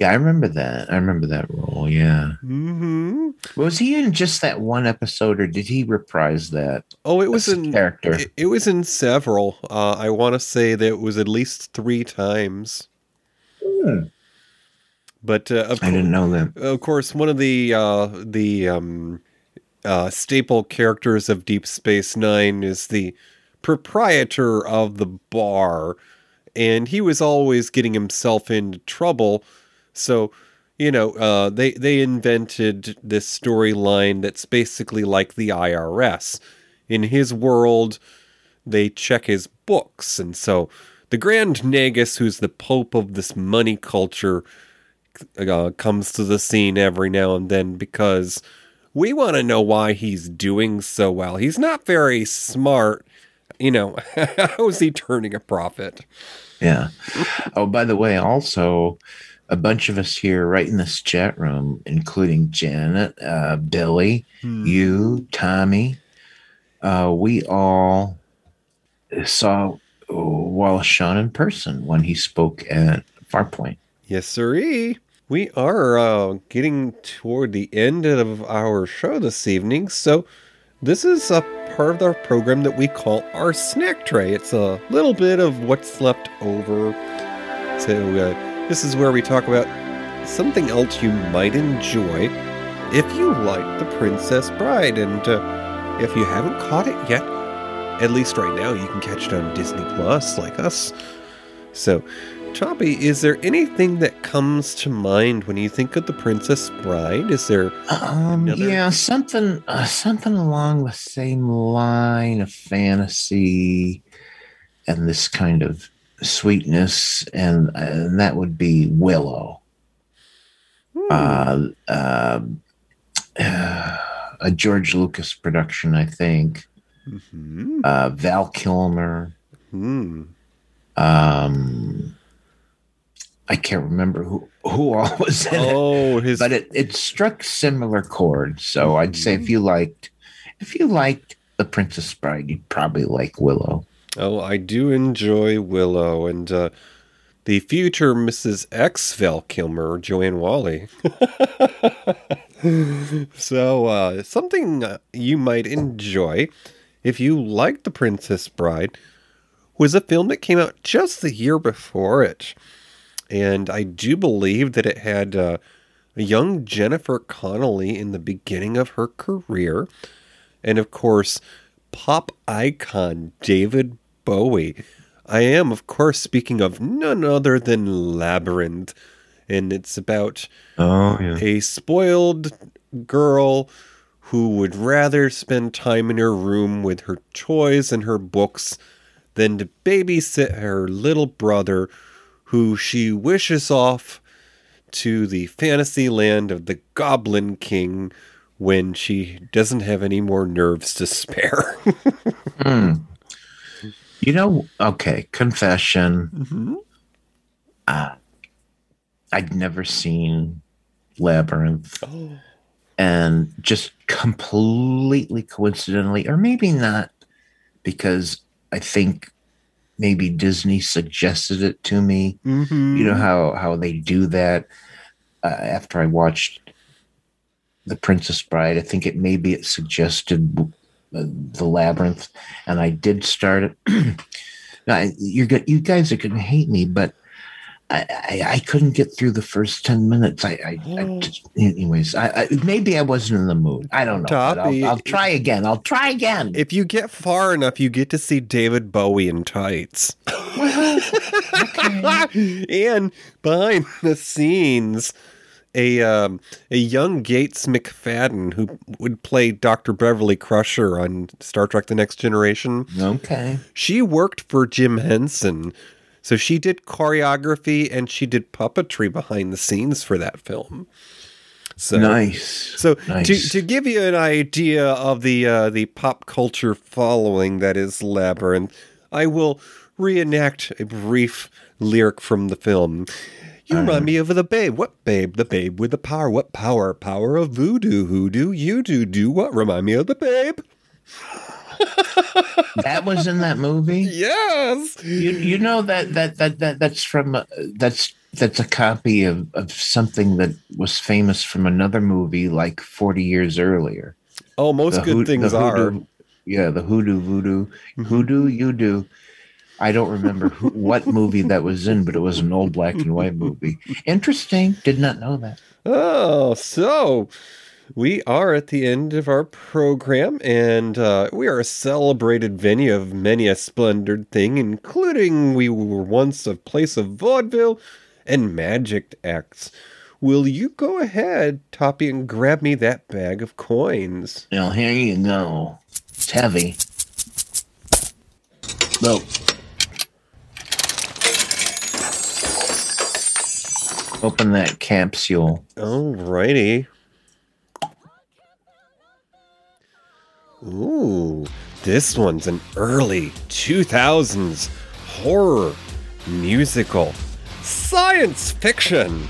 yeah, I remember that. I remember that role. Yeah, mm-hmm. was he in just that one episode, or did he reprise that? Oh, it was as in character. It, it was in several. Uh, I want to say that it was at least three times. Hmm. But uh, I didn't know that. Of course, one of the uh, the um, uh, staple characters of Deep Space Nine is the proprietor of the bar, and he was always getting himself into trouble. So, you know, uh, they they invented this storyline that's basically like the IRS. In his world, they check his books, and so the Grand Nagus, who's the pope of this money culture, uh, comes to the scene every now and then because we want to know why he's doing so well. He's not very smart. You know, [LAUGHS] how is he turning a profit? Yeah. Oh, by the way, also a bunch of us here right in this chat room, including Janet, uh, Billy, Hmm. you, Tommy, uh, we all saw Wallace Shawn in person when he spoke at Farpoint. Yes, sirree. we are uh, getting toward the end of our show this evening, so this is a part of our program that we call our snack tray. It's a little bit of what's left over. So, uh, this is where we talk about something else you might enjoy if you like The Princess Bride. And uh, if you haven't caught it yet, at least right now, you can catch it on Disney Plus, like us. So, Choppy, is there anything that comes to mind when you think of The Princess Bride? Is there Um, another- yeah, something uh, something along the same line of fantasy and this kind of sweetness, and and that would be Willow. Uh, uh, [SIGHS] a George Lucas production, I think. Uh, Val Kilmer. Hmm. Um, I can't remember who who all [LAUGHS] was in it. Oh, his but it, it struck similar chords. So I'd say if you liked if you liked The Princess Bride, you'd probably like Willow. Oh, I do enjoy Willow and uh, the future Mrs. X Val Kilmer, Joanne Whalley. [LAUGHS] so, uh, something uh, you might enjoy if you like The Princess Bride was a film that came out just the year before it. And I do believe that it had uh, young Jennifer Connelly in the beginning of her career. And of course, pop icon David Bowie. I am, of course, speaking of none other than Labyrinth. And it's about Oh, yeah. a spoiled girl who would rather spend time in her room with her toys and her books than to babysit her little brother, who she wishes off to the fantasy land of the Goblin King when she doesn't have any more nerves to spare. Hmm. You know, okay, confession. Uh, I'd never seen Labyrinth. And just completely coincidentally, or maybe not, because I think maybe Disney suggested it to me. Mhm. You know how how they do that. Uh, after I watched The Princess Bride, I think it maybe it suggested uh, the labyrinth, and I did start it. [CLEARS THROAT] now, you're go- you guys are going to hate me, but I, I I couldn't get through the first ten minutes. I, I, I just, anyways, I, I maybe I wasn't in the mood. I don't know. Toppy, I'll, I'll try again. I'll try again. if you get far enough, you get to see David Bowie in tights. [LAUGHS] [LAUGHS] and behind the scenes, a um, a young Gates McFadden who would play Dr. Beverly Crusher on Star Trek: The Next Generation. Okay. She worked for Jim Henson, so she did choreography and she did puppetry behind the scenes for that film. So Nice. So Nice. to to give you an idea of the uh, the pop culture following that is Labyrinth, I will reenact a brief lyric from the film. You remind me of the babe. What babe? The babe with the power. What power? Power of voodoo. Hoodoo. You do do what? Remind me of the babe. [LAUGHS] that was in that movie. Yes. You you know that that that, that that's from uh, that's that's a copy of, of something that was famous from another movie like 40 years earlier. Oh, most The good hood- things the are. Yeah, the hoodoo voodoo. Hoodoo you do. I don't remember who, what movie that was in, but it was an old black and white movie. Interesting. Did not know that. Oh, so we are at the end of our program, and uh, we are a celebrated venue of many a splendid thing, including we were once a place of vaudeville and magic acts. Will you go ahead, Toppy, and grab me that bag of coins? Now here you go. It's heavy. No. Open that capsule. Alrighty. Ooh, this one's an early 2000s horror musical science fiction.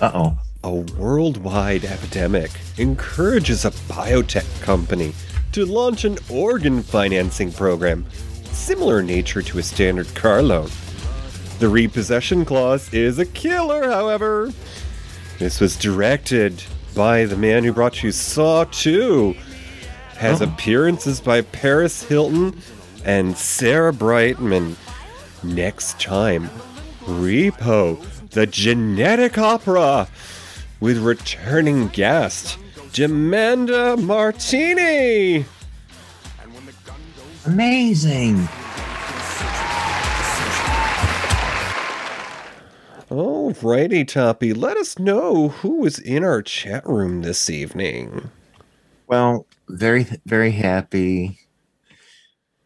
Uh oh. A worldwide epidemic encourages a biotech company to launch an organ financing program, similar in nature to a standard car loan. The repossession clause is a killer, however. This was directed by the man who brought you Saw 2. Has Oh. appearances by Paris Hilton and Sarah Brightman. Next time, Repo, the genetic opera, with returning guest, Jamanda Martini. Amazing. Alrighty, Toppy, let us know who was in our chat room this evening. Well, very, very happy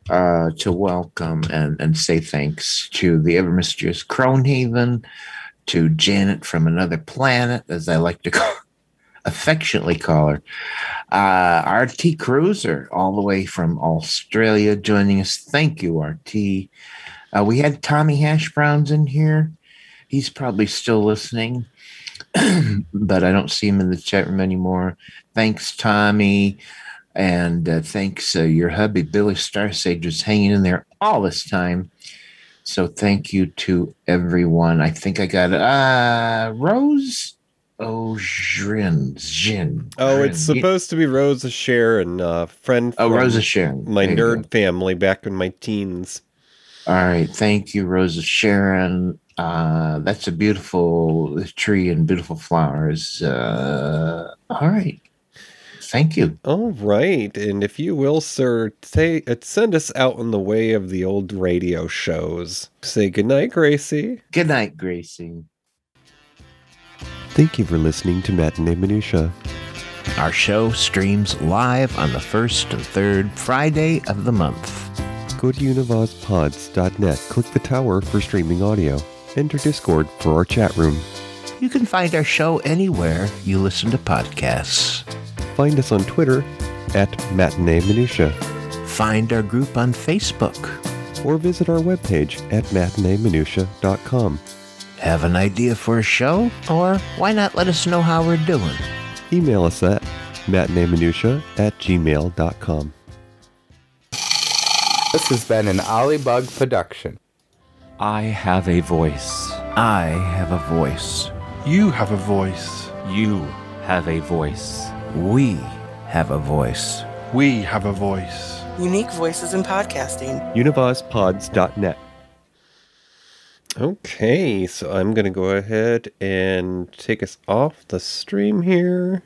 uh, to welcome and, and say thanks to the ever mysterious Cronehaven, to Janet from another planet, as I like to [LAUGHS] call, affectionately call her, uh, RT Cruiser, all the way from Australia, joining us. Thank you, RT. Uh, we had Tommy Hash Browns in here. He's probably still listening, [CLEARS THROAT] but I don't see him in the chat room anymore. Thanks, Tommy. And uh, thanks, uh, your hubby, Billy Starsage, was hanging in there all this time. So thank you to everyone. I think I got uh, Rose O'Jrin. Jin. Oh, it's supposed to be Rosa Sharon, uh, friend. Oh, Rose Sharon. my nerd family back in my teens. All right. Thank you, Rosa Sharon. Uh, that's a beautiful tree and beautiful flowers. Uh, all right. Thank you. All right, and if you will, sir, say, uh, send us out on the way of the old radio shows. Say goodnight, Gracie. Good night, Gracie. Thank you for listening to Matinee Minutia. Our show streams live on the first and third Friday of the month. Go to univazpods.net, click the tower for streaming audio. Enter Discord for our chat room. You can find our show anywhere you listen to podcasts. Find us on Twitter at Matinee Minutia. Find our group on Facebook. Or visit our webpage at matineeminutia.com. Have an idea for a show? Or why not let us know how we're doing? Email us at matineeminutia at gmail.com. This has been an Olliebug production. I have a voice. I have a voice. You have a voice. You have a voice. We have a voice. We have a voice. Unique voices in podcasting. univazpods.net. Okay, so I'm going to go ahead and take us off the stream here.